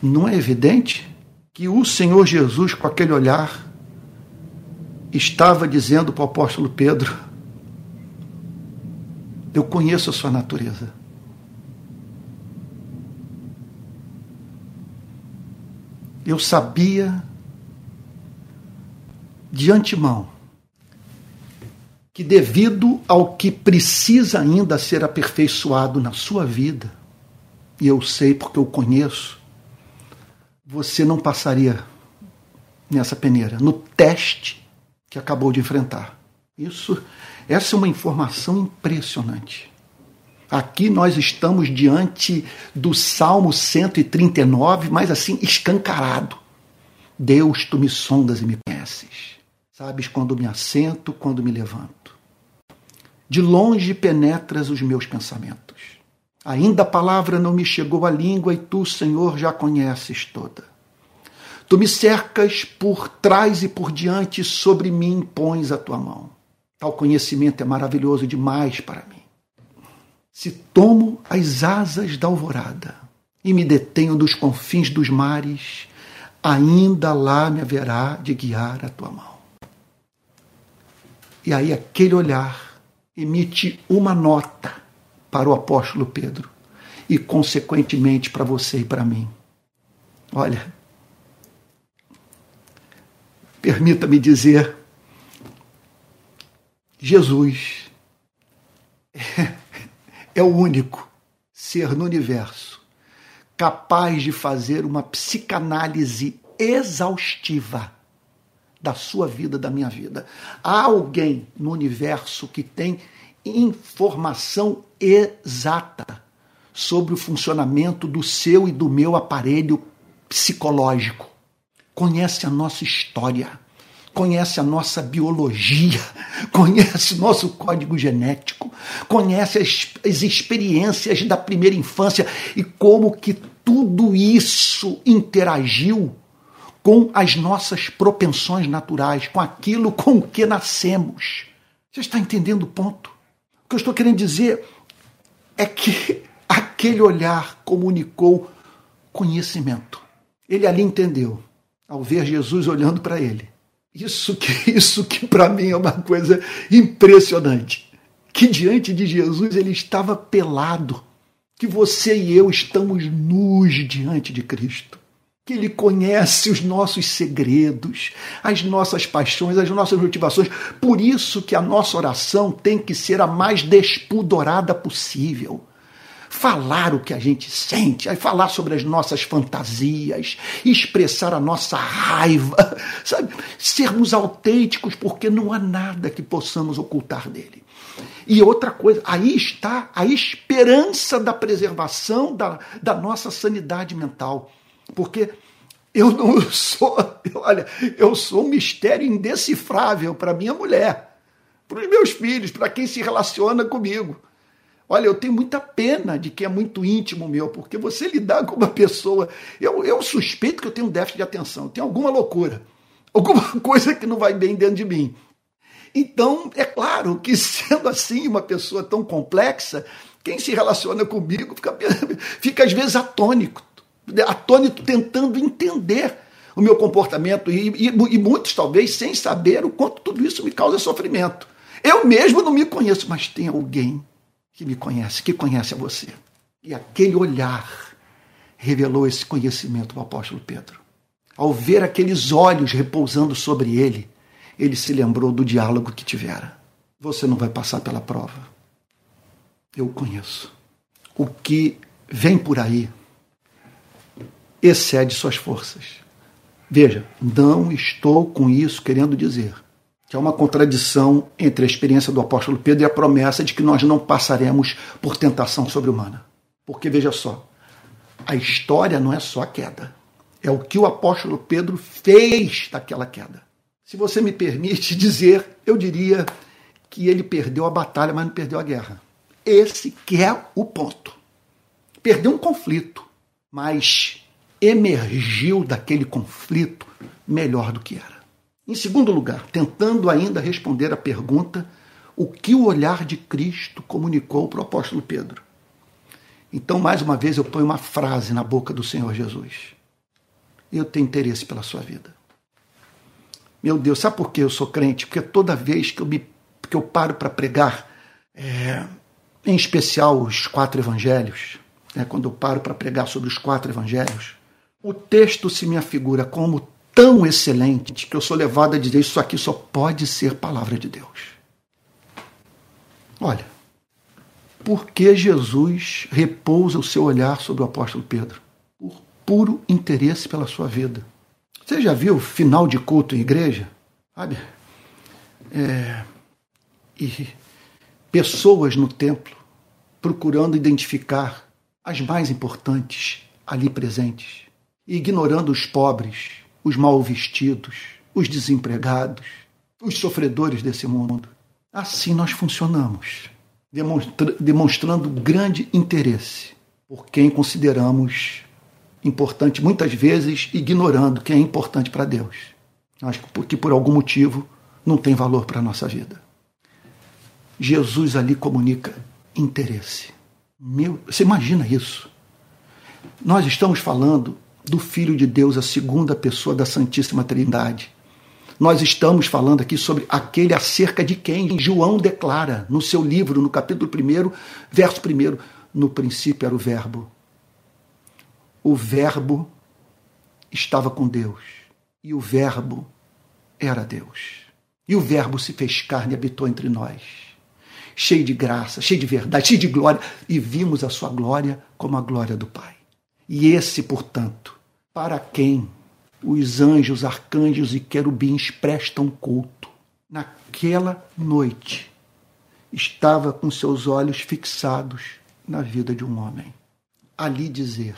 não é evidente que o Senhor Jesus, com aquele olhar, estava dizendo para o apóstolo Pedro: eu conheço a sua natureza. Eu sabia de antemão que, devido ao que precisa ainda ser aperfeiçoado na sua vida, e eu sei porque eu conheço, você não passaria nessa peneira, no teste que acabou de enfrentar. Isso essa é uma informação impressionante. Aqui nós estamos diante do Salmo 139, mas assim, escancarado. Deus, tu me sondas e me conheces. Sabes quando me assento, quando me levanto. De longe penetras os meus pensamentos. Ainda a palavra não me chegou à língua e tu, Senhor, já conheces toda. Tu me cercas por trás e por diante, sobre mim pões a tua mão. Tal conhecimento é maravilhoso demais para mim. Se tomo as asas da alvorada e me detenho nos confins dos mares, ainda lá me haverá de guiar a tua mão. E aí aquele olhar emite uma nota para o apóstolo Pedro e, consequentemente, para você e para mim. Olha, permita-me dizer Jesus é, é o único ser no universo capaz de fazer uma psicanálise exaustiva da sua vida, da minha vida. Há alguém no universo que tem informação exata sobre o funcionamento do seu e do meu aparelho psicológico. Conhece a nossa história conhece a nossa biologia, conhece o nosso código genético, conhece as, as experiências da primeira infância e como que tudo isso interagiu com as nossas propensões naturais, com aquilo com que nascemos. Você está entendendo o ponto? O que eu estou querendo dizer é que aquele olhar comunicou conhecimento. Ele ali entendeu, ao ver Jesus olhando para ele, isso que, isso que para mim é uma coisa impressionante. Que diante de Jesus ele estava pelado. Que você e eu estamos nus diante de Cristo. Que ele conhece os nossos segredos, as nossas paixões, as nossas motivações. Por isso que a nossa oração tem que ser a mais despudorada possível falar o que a gente sente, falar sobre as nossas fantasias, expressar a nossa raiva, sabe? Sermos autênticos, porque não há nada que possamos ocultar dele. E outra coisa, aí está a esperança da preservação da, da nossa sanidade mental. Porque eu não sou, olha, eu sou um mistério indecifrável para minha mulher, para os meus filhos, para quem se relaciona comigo. Olha, eu tenho muita pena de que é muito íntimo meu, porque você lidar com uma pessoa. Eu, eu suspeito que eu tenho um déficit de atenção, tenho alguma loucura, alguma coisa que não vai bem dentro de mim. Então, é claro que sendo assim uma pessoa tão complexa, quem se relaciona comigo fica, fica às vezes atônico, atônito tentando entender o meu comportamento e, e, e muitos talvez sem saber o quanto tudo isso me causa sofrimento. Eu mesmo não me conheço, mas tem alguém que me conhece, que conhece a você. E aquele olhar revelou esse conhecimento ao apóstolo Pedro. Ao ver aqueles olhos repousando sobre ele, ele se lembrou do diálogo que tivera. Você não vai passar pela prova. eu conheço. O que vem por aí excede suas forças. Veja, não estou com isso querendo dizer que há uma contradição entre a experiência do apóstolo Pedro e a promessa de que nós não passaremos por tentação sobre-humana. Porque veja só, a história não é só a queda. É o que o apóstolo Pedro fez daquela queda. Se você me permite dizer, eu diria que ele perdeu a batalha, mas não perdeu a guerra. Esse que é o ponto. Perdeu um conflito, mas emergiu daquele conflito melhor do que era. Em segundo lugar, tentando ainda responder à pergunta o que o olhar de Cristo comunicou para o apóstolo Pedro. Então, mais uma vez, eu ponho uma frase na boca do Senhor Jesus. Eu tenho interesse pela sua vida. Meu Deus, sabe por que eu sou crente? Porque toda vez que eu, me, que eu paro para pregar, é, em especial os quatro evangelhos, né, quando eu paro para pregar sobre os quatro evangelhos, o texto se me afigura como tão excelente que eu sou levado a dizer isso aqui só pode ser palavra de Deus. Olha, por que Jesus repousa o seu olhar sobre o apóstolo Pedro? Por puro interesse pela sua vida. Você já viu final de culto em igreja? Sabe? É, e pessoas no templo procurando identificar as mais importantes ali presentes, ignorando os pobres, os mal vestidos, os desempregados, os sofredores desse mundo. Assim nós funcionamos, demonstra demonstrando grande interesse por quem consideramos importante, muitas vezes ignorando quem é importante para Deus. Acho que por algum motivo não tem valor para a nossa vida. Jesus ali comunica interesse. Meu, você imagina isso? Nós estamos falando do Filho de Deus, a segunda pessoa da Santíssima Trindade. Nós estamos falando aqui sobre aquele acerca de quem João declara no seu livro, no capítulo 1, verso 1. No princípio era o Verbo. O Verbo estava com Deus. E o Verbo era Deus. E o Verbo se fez carne e habitou entre nós cheio de graça, cheio de verdade, cheio de glória, e vimos a sua glória como a glória do Pai. E esse, portanto, para quem os anjos, arcanjos e querubins prestam culto, naquela noite estava com seus olhos fixados na vida de um homem. Ali dizer: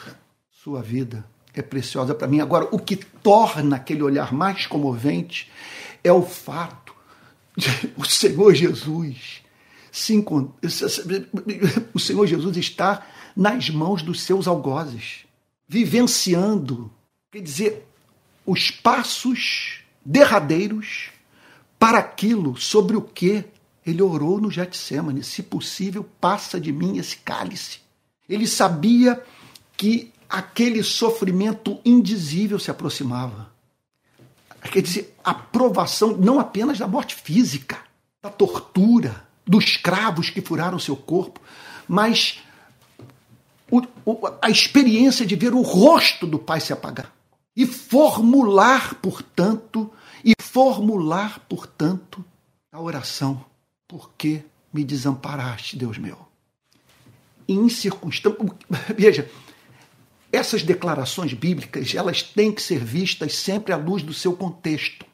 Sua vida é preciosa para mim. Agora, o que torna aquele olhar mais comovente é o fato de o Senhor Jesus se o Senhor Jesus está nas mãos dos seus algozes, vivenciando, quer dizer, os passos derradeiros para aquilo sobre o que ele orou no Getsemane, se possível, passa de mim esse cálice. Ele sabia que aquele sofrimento indizível se aproximava. Quer dizer, a provação não apenas da morte física, da tortura, dos cravos que furaram seu corpo, mas o, o, a experiência de ver o rosto do Pai se apagar. E formular, portanto, e formular, portanto, a oração: Por que me desamparaste, Deus meu? Em circunstâncias. Veja, essas declarações bíblicas elas têm que ser vistas sempre à luz do seu contexto.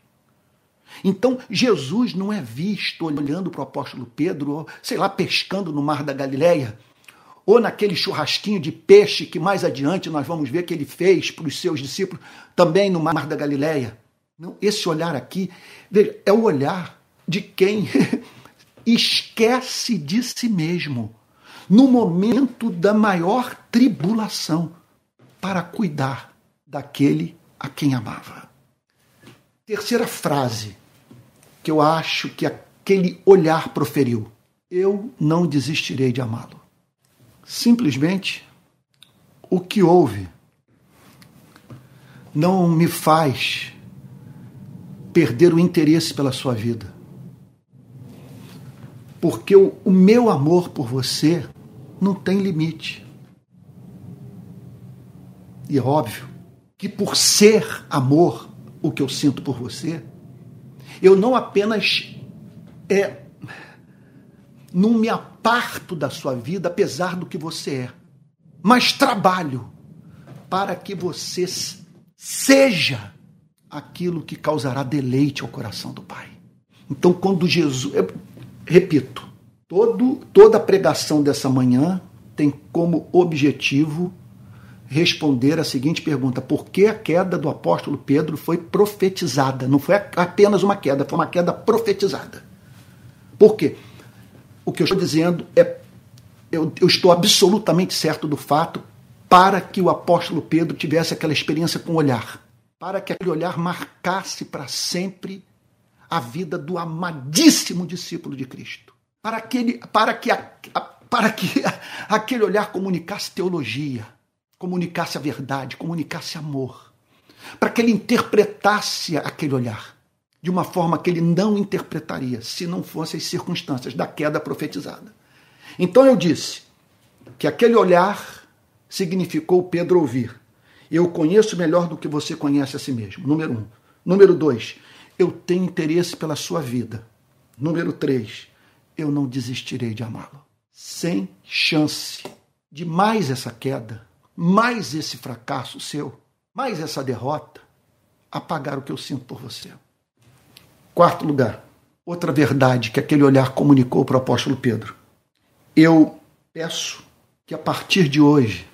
Então, Jesus não é visto olhando para o apóstolo Pedro, ou, sei lá, pescando no mar da Galileia, ou naquele churrasquinho de peixe que mais adiante nós vamos ver que ele fez para os seus discípulos, também no mar da Galileia. Não, esse olhar aqui, veja, é o olhar de quem esquece de si mesmo no momento da maior tribulação para cuidar daquele a quem amava. Terceira frase que eu acho que aquele olhar proferiu. Eu não desistirei de amá-lo. Simplesmente o que houve não me faz perder o interesse pela sua vida. Porque o, o meu amor por você não tem limite. E é óbvio que por ser amor o que eu sinto por você, eu não apenas é, não me aparto da sua vida apesar do que você é, mas trabalho para que você seja aquilo que causará deleite ao coração do Pai. Então, quando Jesus, eu repito, todo, toda a pregação dessa manhã tem como objetivo responder a seguinte pergunta: por que a queda do apóstolo Pedro foi profetizada? Não foi apenas uma queda, foi uma queda profetizada. Por quê? O que eu estou dizendo é, eu, eu estou absolutamente certo do fato para que o apóstolo Pedro tivesse aquela experiência com o olhar, para que aquele olhar marcasse para sempre a vida do amadíssimo discípulo de Cristo, para que, ele, para que, a, a, para que aquele olhar comunicasse teologia, comunicasse a verdade, comunicasse amor, para que ele interpretasse aquele olhar de uma forma que ele não interpretaria se não fossem as circunstâncias da queda profetizada. Então eu disse que aquele olhar significou Pedro ouvir. Eu conheço melhor do que você conhece a si mesmo. Número um. Número dois, eu tenho interesse pela sua vida. Número três, eu não desistirei de amá-lo. Sem chance de mais essa queda, mais esse fracasso seu, mais essa derrota, apagar o que eu sinto por você. Quarto lugar, outra verdade que aquele olhar comunicou para o apóstolo Pedro. Eu peço que a partir de hoje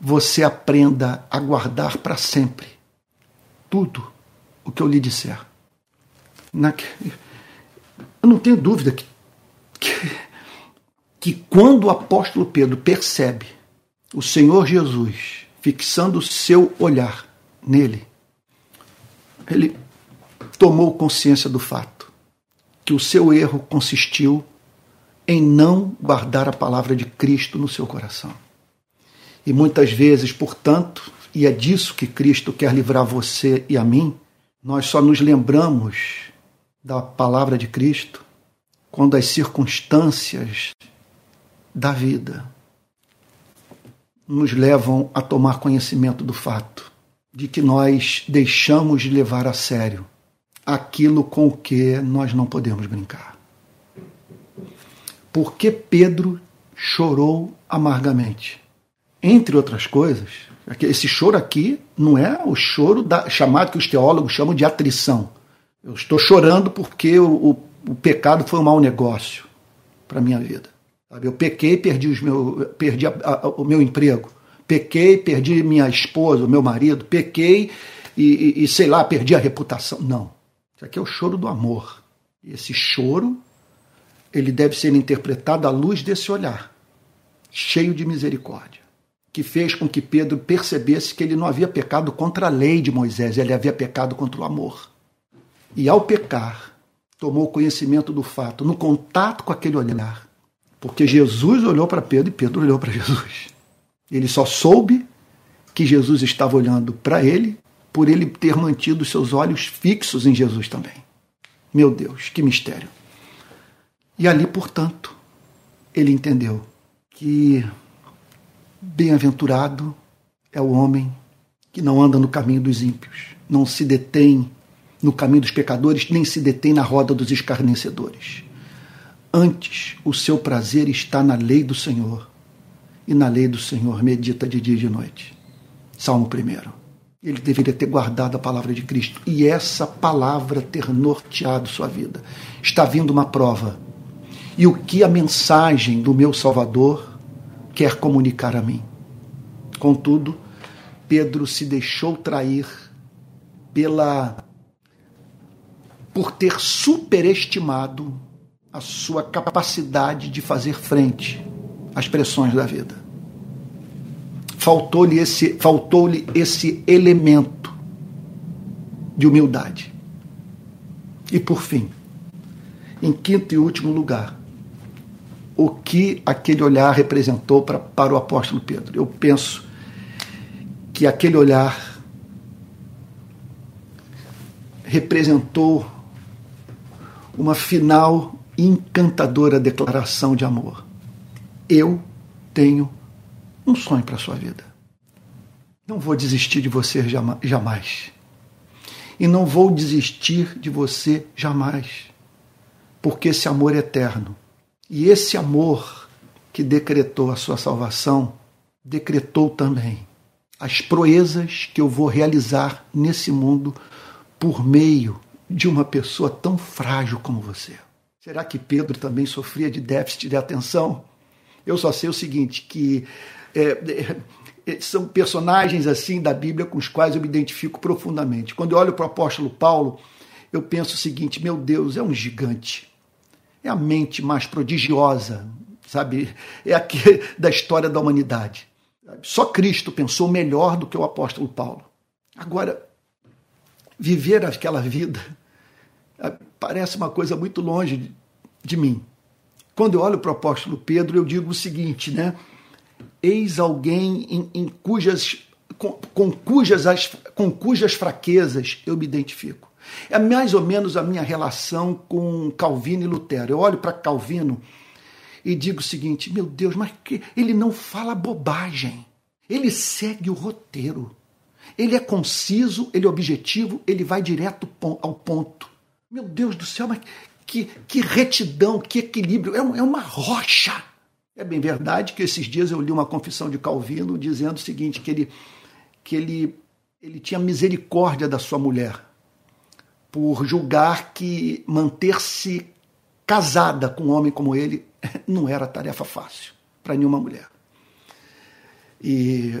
você aprenda a guardar para sempre tudo o que eu lhe disser. Eu não tenho dúvida que, que, que quando o apóstolo Pedro percebe o Senhor Jesus fixando o seu olhar nele, ele tomou consciência do fato que o seu erro consistiu em não guardar a palavra de Cristo no seu coração. E muitas vezes, portanto, e é disso que Cristo quer livrar você e a mim, nós só nos lembramos da palavra de Cristo quando as circunstâncias da vida nos levam a tomar conhecimento do fato de que nós deixamos de levar a sério aquilo com o que nós não podemos brincar. Porque Pedro chorou amargamente? Entre outras coisas, esse choro aqui não é o choro da, chamado que os teólogos chamam de atrição. Eu estou chorando porque o, o, o pecado foi um mau negócio para a minha vida. Sabe? Eu pequei, perdi, os meu, perdi a, a, o meu emprego. Pequei, perdi minha esposa, o meu marido. Pequei e, e, e, sei lá, perdi a reputação. Não. Isso aqui é o choro do amor. E esse choro, ele deve ser interpretado à luz desse olhar, cheio de misericórdia que fez com que Pedro percebesse que ele não havia pecado contra a lei de Moisés, ele havia pecado contra o amor. E ao pecar, tomou conhecimento do fato, no contato com aquele olhar, porque Jesus olhou para Pedro e Pedro olhou para Jesus. Ele só soube que Jesus estava olhando para ele por ele ter mantido seus olhos fixos em Jesus também. Meu Deus, que mistério. E ali, portanto, ele entendeu que Bem-aventurado é o homem que não anda no caminho dos ímpios, não se detém no caminho dos pecadores, nem se detém na roda dos escarnecedores. Antes, o seu prazer está na lei do Senhor, e na lei do Senhor medita de dia e de noite. Salmo 1. Ele deveria ter guardado a palavra de Cristo e essa palavra ter norteado sua vida. Está vindo uma prova. E o que a mensagem do meu Salvador quer comunicar a mim. Contudo, Pedro se deixou trair pela por ter superestimado a sua capacidade de fazer frente às pressões da vida. Faltou-lhe esse, faltou-lhe esse elemento de humildade. E por fim, em quinto e último lugar, o que aquele olhar representou para, para o apóstolo Pedro. Eu penso que aquele olhar representou uma final encantadora declaração de amor. Eu tenho um sonho para a sua vida. Não vou desistir de você jamais. E não vou desistir de você jamais. Porque esse amor é eterno E esse amor que decretou a sua salvação, decretou também as proezas que eu vou realizar nesse mundo por meio de uma pessoa tão frágil como você. Será que Pedro também sofria de déficit de atenção? Eu só sei o seguinte, que é, é, são personagens assim da Bíblia com os quais eu me identifico profundamente. Quando eu olho para o apóstolo Paulo, eu penso o seguinte: meu Deus, é um gigante. É a mente mais prodigiosa, sabe? É da história da humanidade. Só Cristo pensou melhor do que o apóstolo Paulo. Agora, viver aquela vida ah, parece uma coisa muito longe de mim. Quando eu olho para o apóstolo Pedro, eu digo o seguinte, né? Eis alguém em, em cujas, com, com, cujas, com cujas fraquezas eu me identifico. É mais ou menos a minha relação com Calvino e Lutero. Eu olho para Calvino e digo o seguinte: meu Deus, mas que ele não fala bobagem. Ele segue o roteiro. Ele é conciso, ele é objetivo, ele vai direto ao ponto. Meu Deus do céu, mas que, que retidão, que equilíbrio. É, é uma rocha. É bem verdade que esses dias eu li uma confissão de Calvino dizendo o seguinte: que ele, que ele, ele tinha misericórdia da sua mulher por julgar que manter-se casada com um homem como ele não era tarefa fácil para nenhuma mulher. E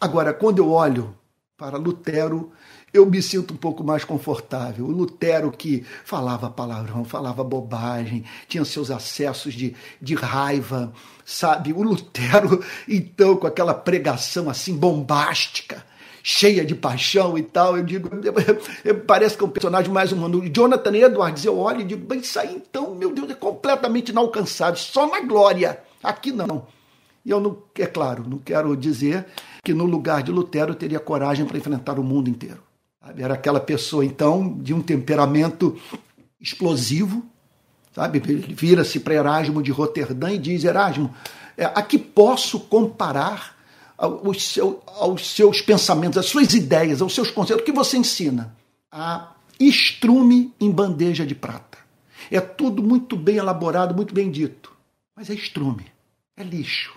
agora, quando eu olho para Lutero, eu me sinto um pouco mais confortável. O Lutero que falava palavrão, falava bobagem, tinha seus acessos de, de raiva, sabe? O Lutero, então, com aquela pregação assim bombástica, cheia de paixão e tal, eu digo, parece que é um personagem mais humano. Jonathan Edwards, eu olho e digo, bem, isso aí então, meu Deus, é completamente inalcançável, só na glória. Aqui não. E eu não, é claro, não quero dizer que no lugar de Lutero eu teria coragem para enfrentar o mundo inteiro. Era aquela pessoa, então, de um temperamento explosivo, sabe? Ele vira-se para Erasmo de Roterdã e diz: Erasmo, é, a que posso comparar aos, aos seus pensamentos, às suas ideias, aos seus conceitos, o que você ensina? A estrume em bandeja de prata. É tudo muito bem elaborado, muito bem dito. Mas é estrume, é lixo,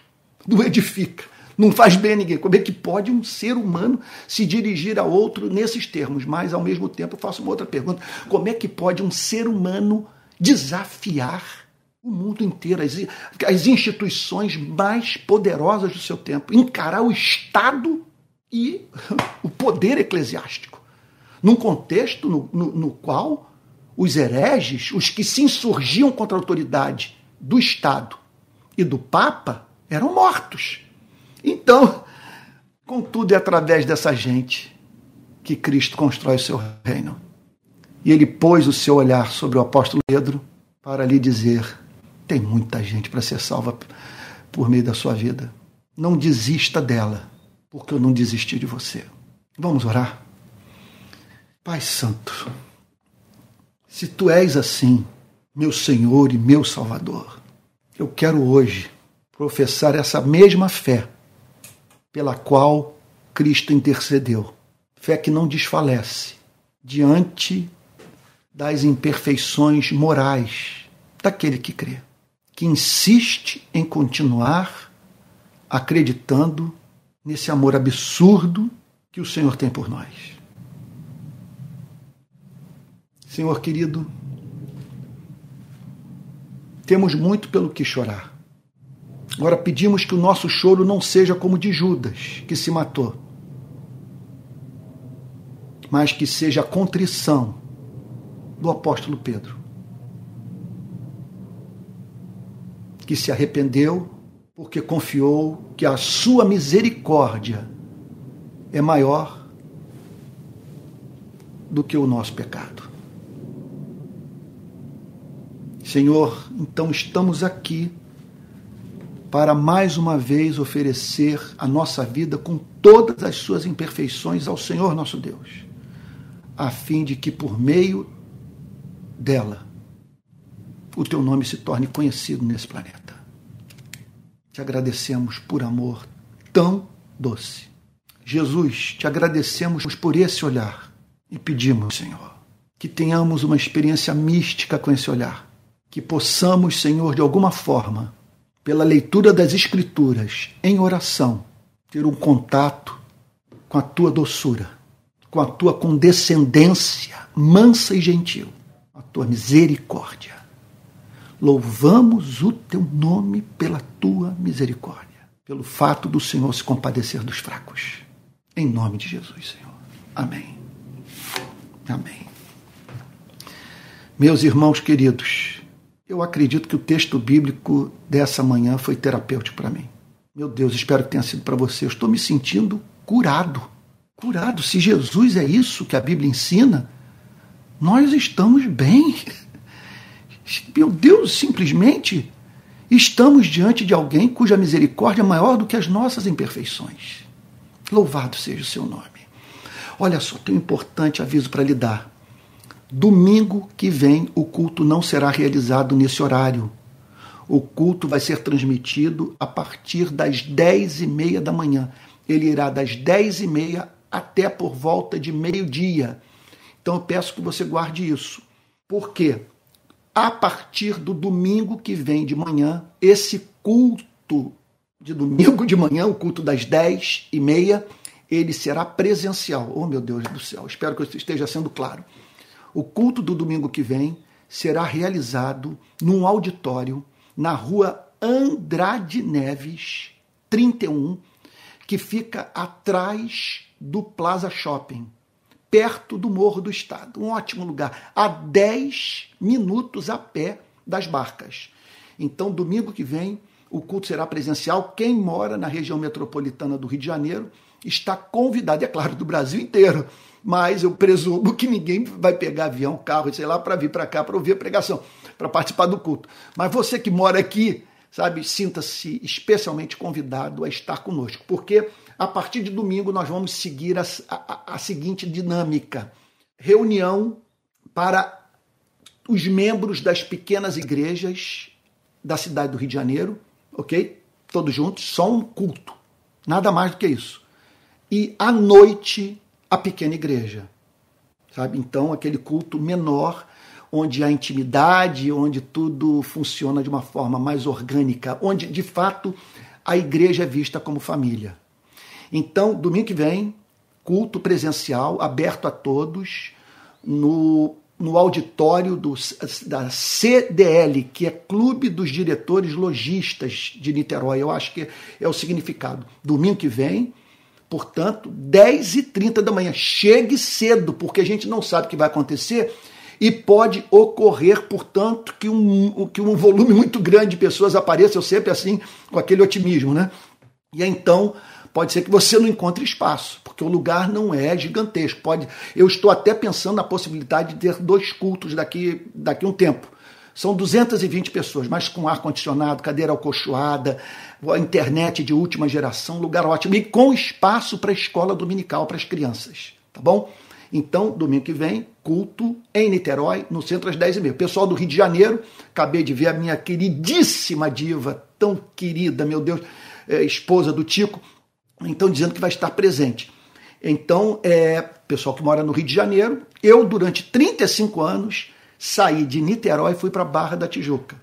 não edifica. Não faz bem a ninguém. Como é que pode um ser humano se dirigir a outro nesses termos? Mas, ao mesmo tempo, eu faço uma outra pergunta: como é que pode um ser humano desafiar o mundo inteiro, as, as instituições mais poderosas do seu tempo, encarar o Estado e o poder eclesiástico? Num contexto no, no, no qual os hereges, os que se insurgiam contra a autoridade do Estado e do Papa, eram mortos. Então, contudo, é através dessa gente que Cristo constrói o seu reino. E ele pôs o seu olhar sobre o apóstolo Pedro para lhe dizer: tem muita gente para ser salva por meio da sua vida. Não desista dela, porque eu não desisti de você. Vamos orar? Pai Santo, se tu és assim, meu Senhor e meu Salvador, eu quero hoje professar essa mesma fé pela qual Cristo intercedeu. Fé que não desfalece diante das imperfeições morais daquele que crê, que insiste em continuar acreditando nesse amor absurdo que o Senhor tem por nós. Senhor querido, temos muito pelo que chorar. Agora pedimos que o nosso choro não seja como de Judas, que se matou, mas que seja a contrição do apóstolo Pedro, que se arrependeu porque confiou que a sua misericórdia é maior do que o nosso pecado. Senhor, então estamos aqui para mais uma vez oferecer a nossa vida com todas as suas imperfeições ao Senhor nosso Deus, a fim de que por meio dela o teu nome se torne conhecido nesse planeta. Te agradecemos por amor tão doce. Jesus, te agradecemos por esse olhar e pedimos, Senhor, que tenhamos uma experiência mística com esse olhar que possamos, Senhor, de alguma forma, pela leitura das Escrituras, em oração, ter um contato com a tua doçura, com a tua condescendência mansa e gentil, a tua misericórdia. Louvamos o teu nome pela tua misericórdia, pelo fato do Senhor se compadecer dos fracos. Em nome de Jesus, Senhor. Amém. Amém. Meus irmãos queridos, eu acredito que o texto bíblico dessa manhã foi terapêutico para mim. Meu Deus, espero que tenha sido para você. Eu estou me sentindo curado. Curado. Se Jesus é isso que a Bíblia ensina, nós estamos bem. Meu Deus, simplesmente estamos diante de alguém cuja misericórdia é maior do que as nossas imperfeições. Louvado seja o seu nome. Olha só, tem um importante aviso para lhe dar. Domingo que vem o culto não será realizado nesse horário. O culto vai ser transmitido a partir das dez e meia da manhã. Ele irá das dez e meia até por volta de meio-dia. Então eu peço que você guarde isso. Por quê? a partir do domingo que vem de manhã, esse culto de domingo de manhã, o culto das dez e meia, ele será presencial. Oh, meu Deus do céu, espero que eu esteja sendo claro. O culto do domingo que vem será realizado num auditório na rua Andrade Neves, 31, que fica atrás do Plaza Shopping perto do Morro do Estado. Um ótimo lugar, a 10 minutos a pé das barcas. Então, domingo que vem, o culto será presencial. Quem mora na região metropolitana do Rio de Janeiro está convidado, é claro, do Brasil inteiro, mas eu presumo que ninguém vai pegar avião, carro, sei lá, para vir para cá para ouvir a pregação, para participar do culto. Mas você que mora aqui, sabe, sinta-se especialmente convidado a estar conosco, porque a partir de domingo nós vamos seguir a, a, a seguinte dinâmica: reunião para os membros das pequenas igrejas da cidade do Rio de Janeiro, ok? Todos juntos, só um culto, nada mais do que isso. E à noite, a pequena igreja, sabe? Então, aquele culto menor, onde há intimidade, onde tudo funciona de uma forma mais orgânica, onde de fato a igreja é vista como família. Então, domingo que vem, culto presencial, aberto a todos, no, no auditório do, da CDL, que é Clube dos Diretores Logistas de Niterói. Eu acho que é o significado. Domingo que vem, portanto, 10h30 da manhã. Chegue cedo, porque a gente não sabe o que vai acontecer e pode ocorrer, portanto, que um, que um volume muito grande de pessoas apareça. Eu sempre assim, com aquele otimismo, né? E então pode ser que você não encontre espaço, porque o lugar não é gigantesco. Pode, eu estou até pensando na possibilidade de ter dois cultos daqui daqui um tempo. São 220 pessoas, mas com ar condicionado, cadeira alcochoada, internet de última geração, lugar ótimo e com espaço para a escola dominical para as crianças, tá bom? Então, domingo que vem, culto em Niterói, no centro às 10h30. Pessoal do Rio de Janeiro, acabei de ver a minha queridíssima diva, tão querida, meu Deus, é, esposa do Tico, então dizendo que vai estar presente. Então, é, pessoal que mora no Rio de Janeiro, eu durante 35 anos saí de Niterói e fui para Barra da Tijuca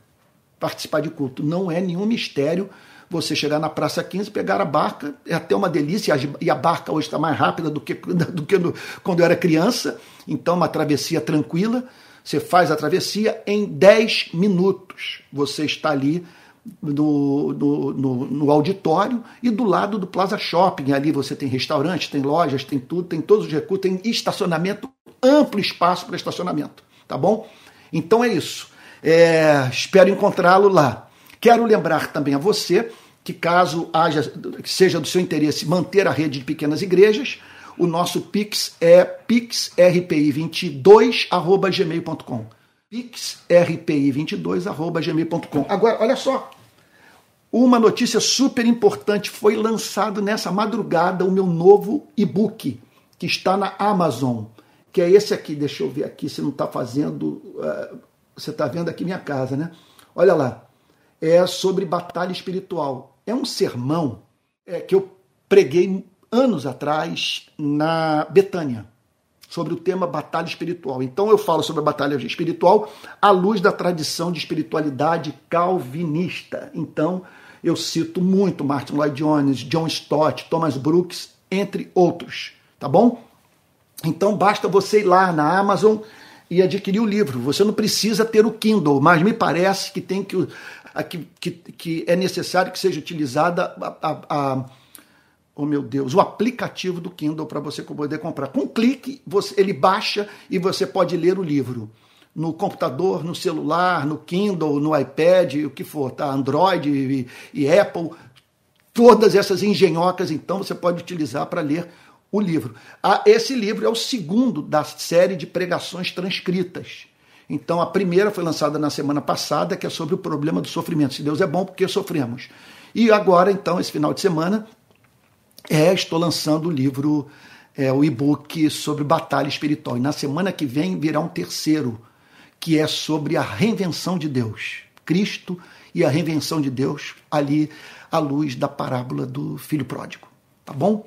participar de culto. Não é nenhum mistério você chegar na Praça 15, pegar a barca, é até uma delícia, e a barca hoje está mais rápida do que, do que no, quando eu era criança, então uma travessia tranquila. Você faz a travessia em 10 minutos. Você está ali no, no, no, no, auditório e do lado do Plaza Shopping. Ali você tem restaurantes, tem lojas, tem tudo, tem todos os recursos, tem estacionamento, amplo espaço para estacionamento. Tá bom? Então é isso. É, espero encontrá-lo lá. Quero lembrar também a você que, caso haja, seja do seu interesse manter a rede de pequenas igrejas, o nosso Pix é pixrpi22.gmail.com pixrpi22.gmail.com Agora, olha só, uma notícia super importante foi lançado nessa madrugada o meu novo e-book que está na Amazon, que é esse aqui. Deixa eu ver aqui se não está fazendo. Uh, você está vendo aqui minha casa, né? Olha lá. É sobre batalha espiritual. É um sermão é, que eu preguei anos atrás na Betânia. sobre o tema batalha espiritual. Então eu falo sobre a batalha espiritual à luz da tradição de espiritualidade calvinista. Então eu cito muito Martin Lloyd Jones, John Stott, Thomas Brooks, entre outros, tá bom? Então basta você ir lá na Amazon e adquirir o livro. Você não precisa ter o Kindle, mas me parece que tem que que, que, é necessário que seja utilizada a, a, a oh meu Deus, o aplicativo do Kindle para você poder comprar. Com um clique, você, ele baixa e você pode ler o livro. No computador, no celular, no Kindle, no iPad, o que for, tá? Android e, e Apple, todas essas engenhocas, então, você pode utilizar para ler o livro. Ah, esse livro é o segundo da série de pregações transcritas. Então, a primeira foi lançada na semana passada, que é sobre o problema do sofrimento. Se Deus é bom, porque sofremos. E agora, então, esse final de semana, é, estou lançando o livro, é, o e-book sobre batalha espiritual. E na semana que vem virá um terceiro, que é sobre a reinvenção de Deus. Cristo e a reinvenção de Deus ali à luz da parábola do filho pródigo. Tá bom?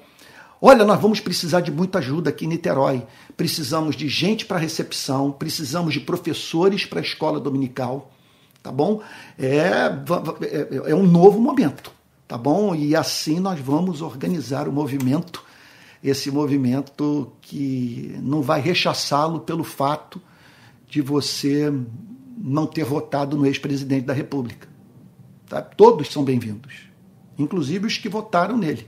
Olha, nós vamos precisar de muita ajuda aqui em Niterói. Precisamos de gente para recepção, precisamos de professores para a escola dominical, tá bom? É, é, é um novo momento tá bom? E assim nós vamos organizar o movimento, esse movimento que não vai rechaçá-lo pelo fato de você não ter votado no ex-presidente da República. Tá? Todos são bem-vindos, inclusive os que votaram nele.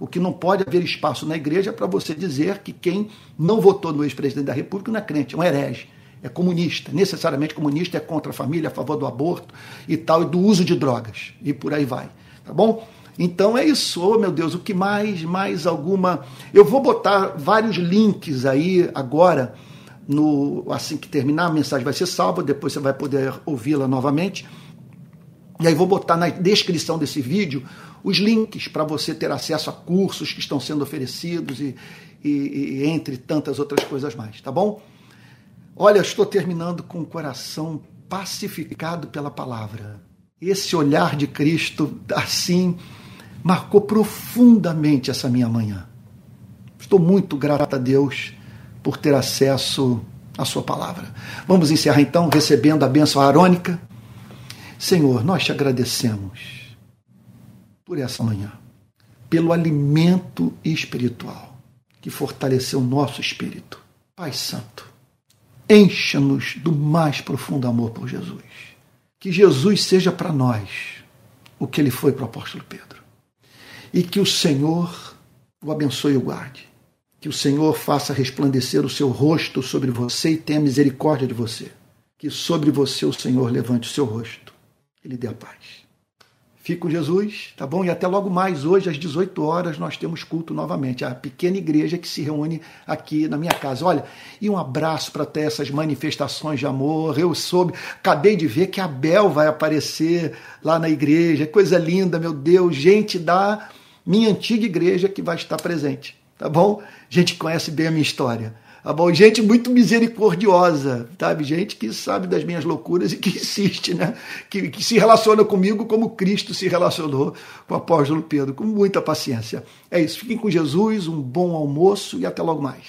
O que não pode haver espaço na igreja é para você dizer que quem não votou no ex-presidente da República não é crente, é um herege, é comunista, necessariamente comunista, é contra a família, a favor do aborto e tal, e do uso de drogas, e por aí vai. Tá bom? Então é isso, oh, meu Deus, o que mais, mais alguma. Eu vou botar vários links aí agora, no assim que terminar, a mensagem vai ser salva, depois você vai poder ouvi-la novamente. E aí vou botar na descrição desse vídeo os links para você ter acesso a cursos que estão sendo oferecidos e, e, e, entre tantas outras coisas mais, tá bom? Olha, estou terminando com o coração pacificado pela palavra esse olhar de Cristo, assim, marcou profundamente essa minha manhã. Estou muito grato a Deus por ter acesso à Sua palavra. Vamos encerrar então recebendo a bênção arônica. Senhor, nós te agradecemos por essa manhã, pelo alimento espiritual que fortaleceu o nosso espírito. Pai Santo, encha-nos do mais profundo amor por Jesus que Jesus seja para nós o que ele foi para o apóstolo Pedro. E que o Senhor o abençoe e o guarde. Que o Senhor faça resplandecer o seu rosto sobre você e tenha misericórdia de você. Que sobre você o Senhor levante o seu rosto e lhe dê a paz. Fique com Jesus, tá bom? E até logo mais, hoje às 18 horas, nós temos culto novamente. A pequena igreja que se reúne aqui na minha casa. Olha, e um abraço para ter essas manifestações de amor. Eu soube, acabei de ver que a Bel vai aparecer lá na igreja. Coisa linda, meu Deus. Gente da minha antiga igreja que vai estar presente, tá bom? Gente que conhece bem a minha história. Tá bom? Gente muito misericordiosa, sabe? Gente que sabe das minhas loucuras e que insiste, né? Que, que se relaciona comigo como Cristo se relacionou com o apóstolo Pedro, com muita paciência. É isso. Fiquem com Jesus, um bom almoço e até logo mais.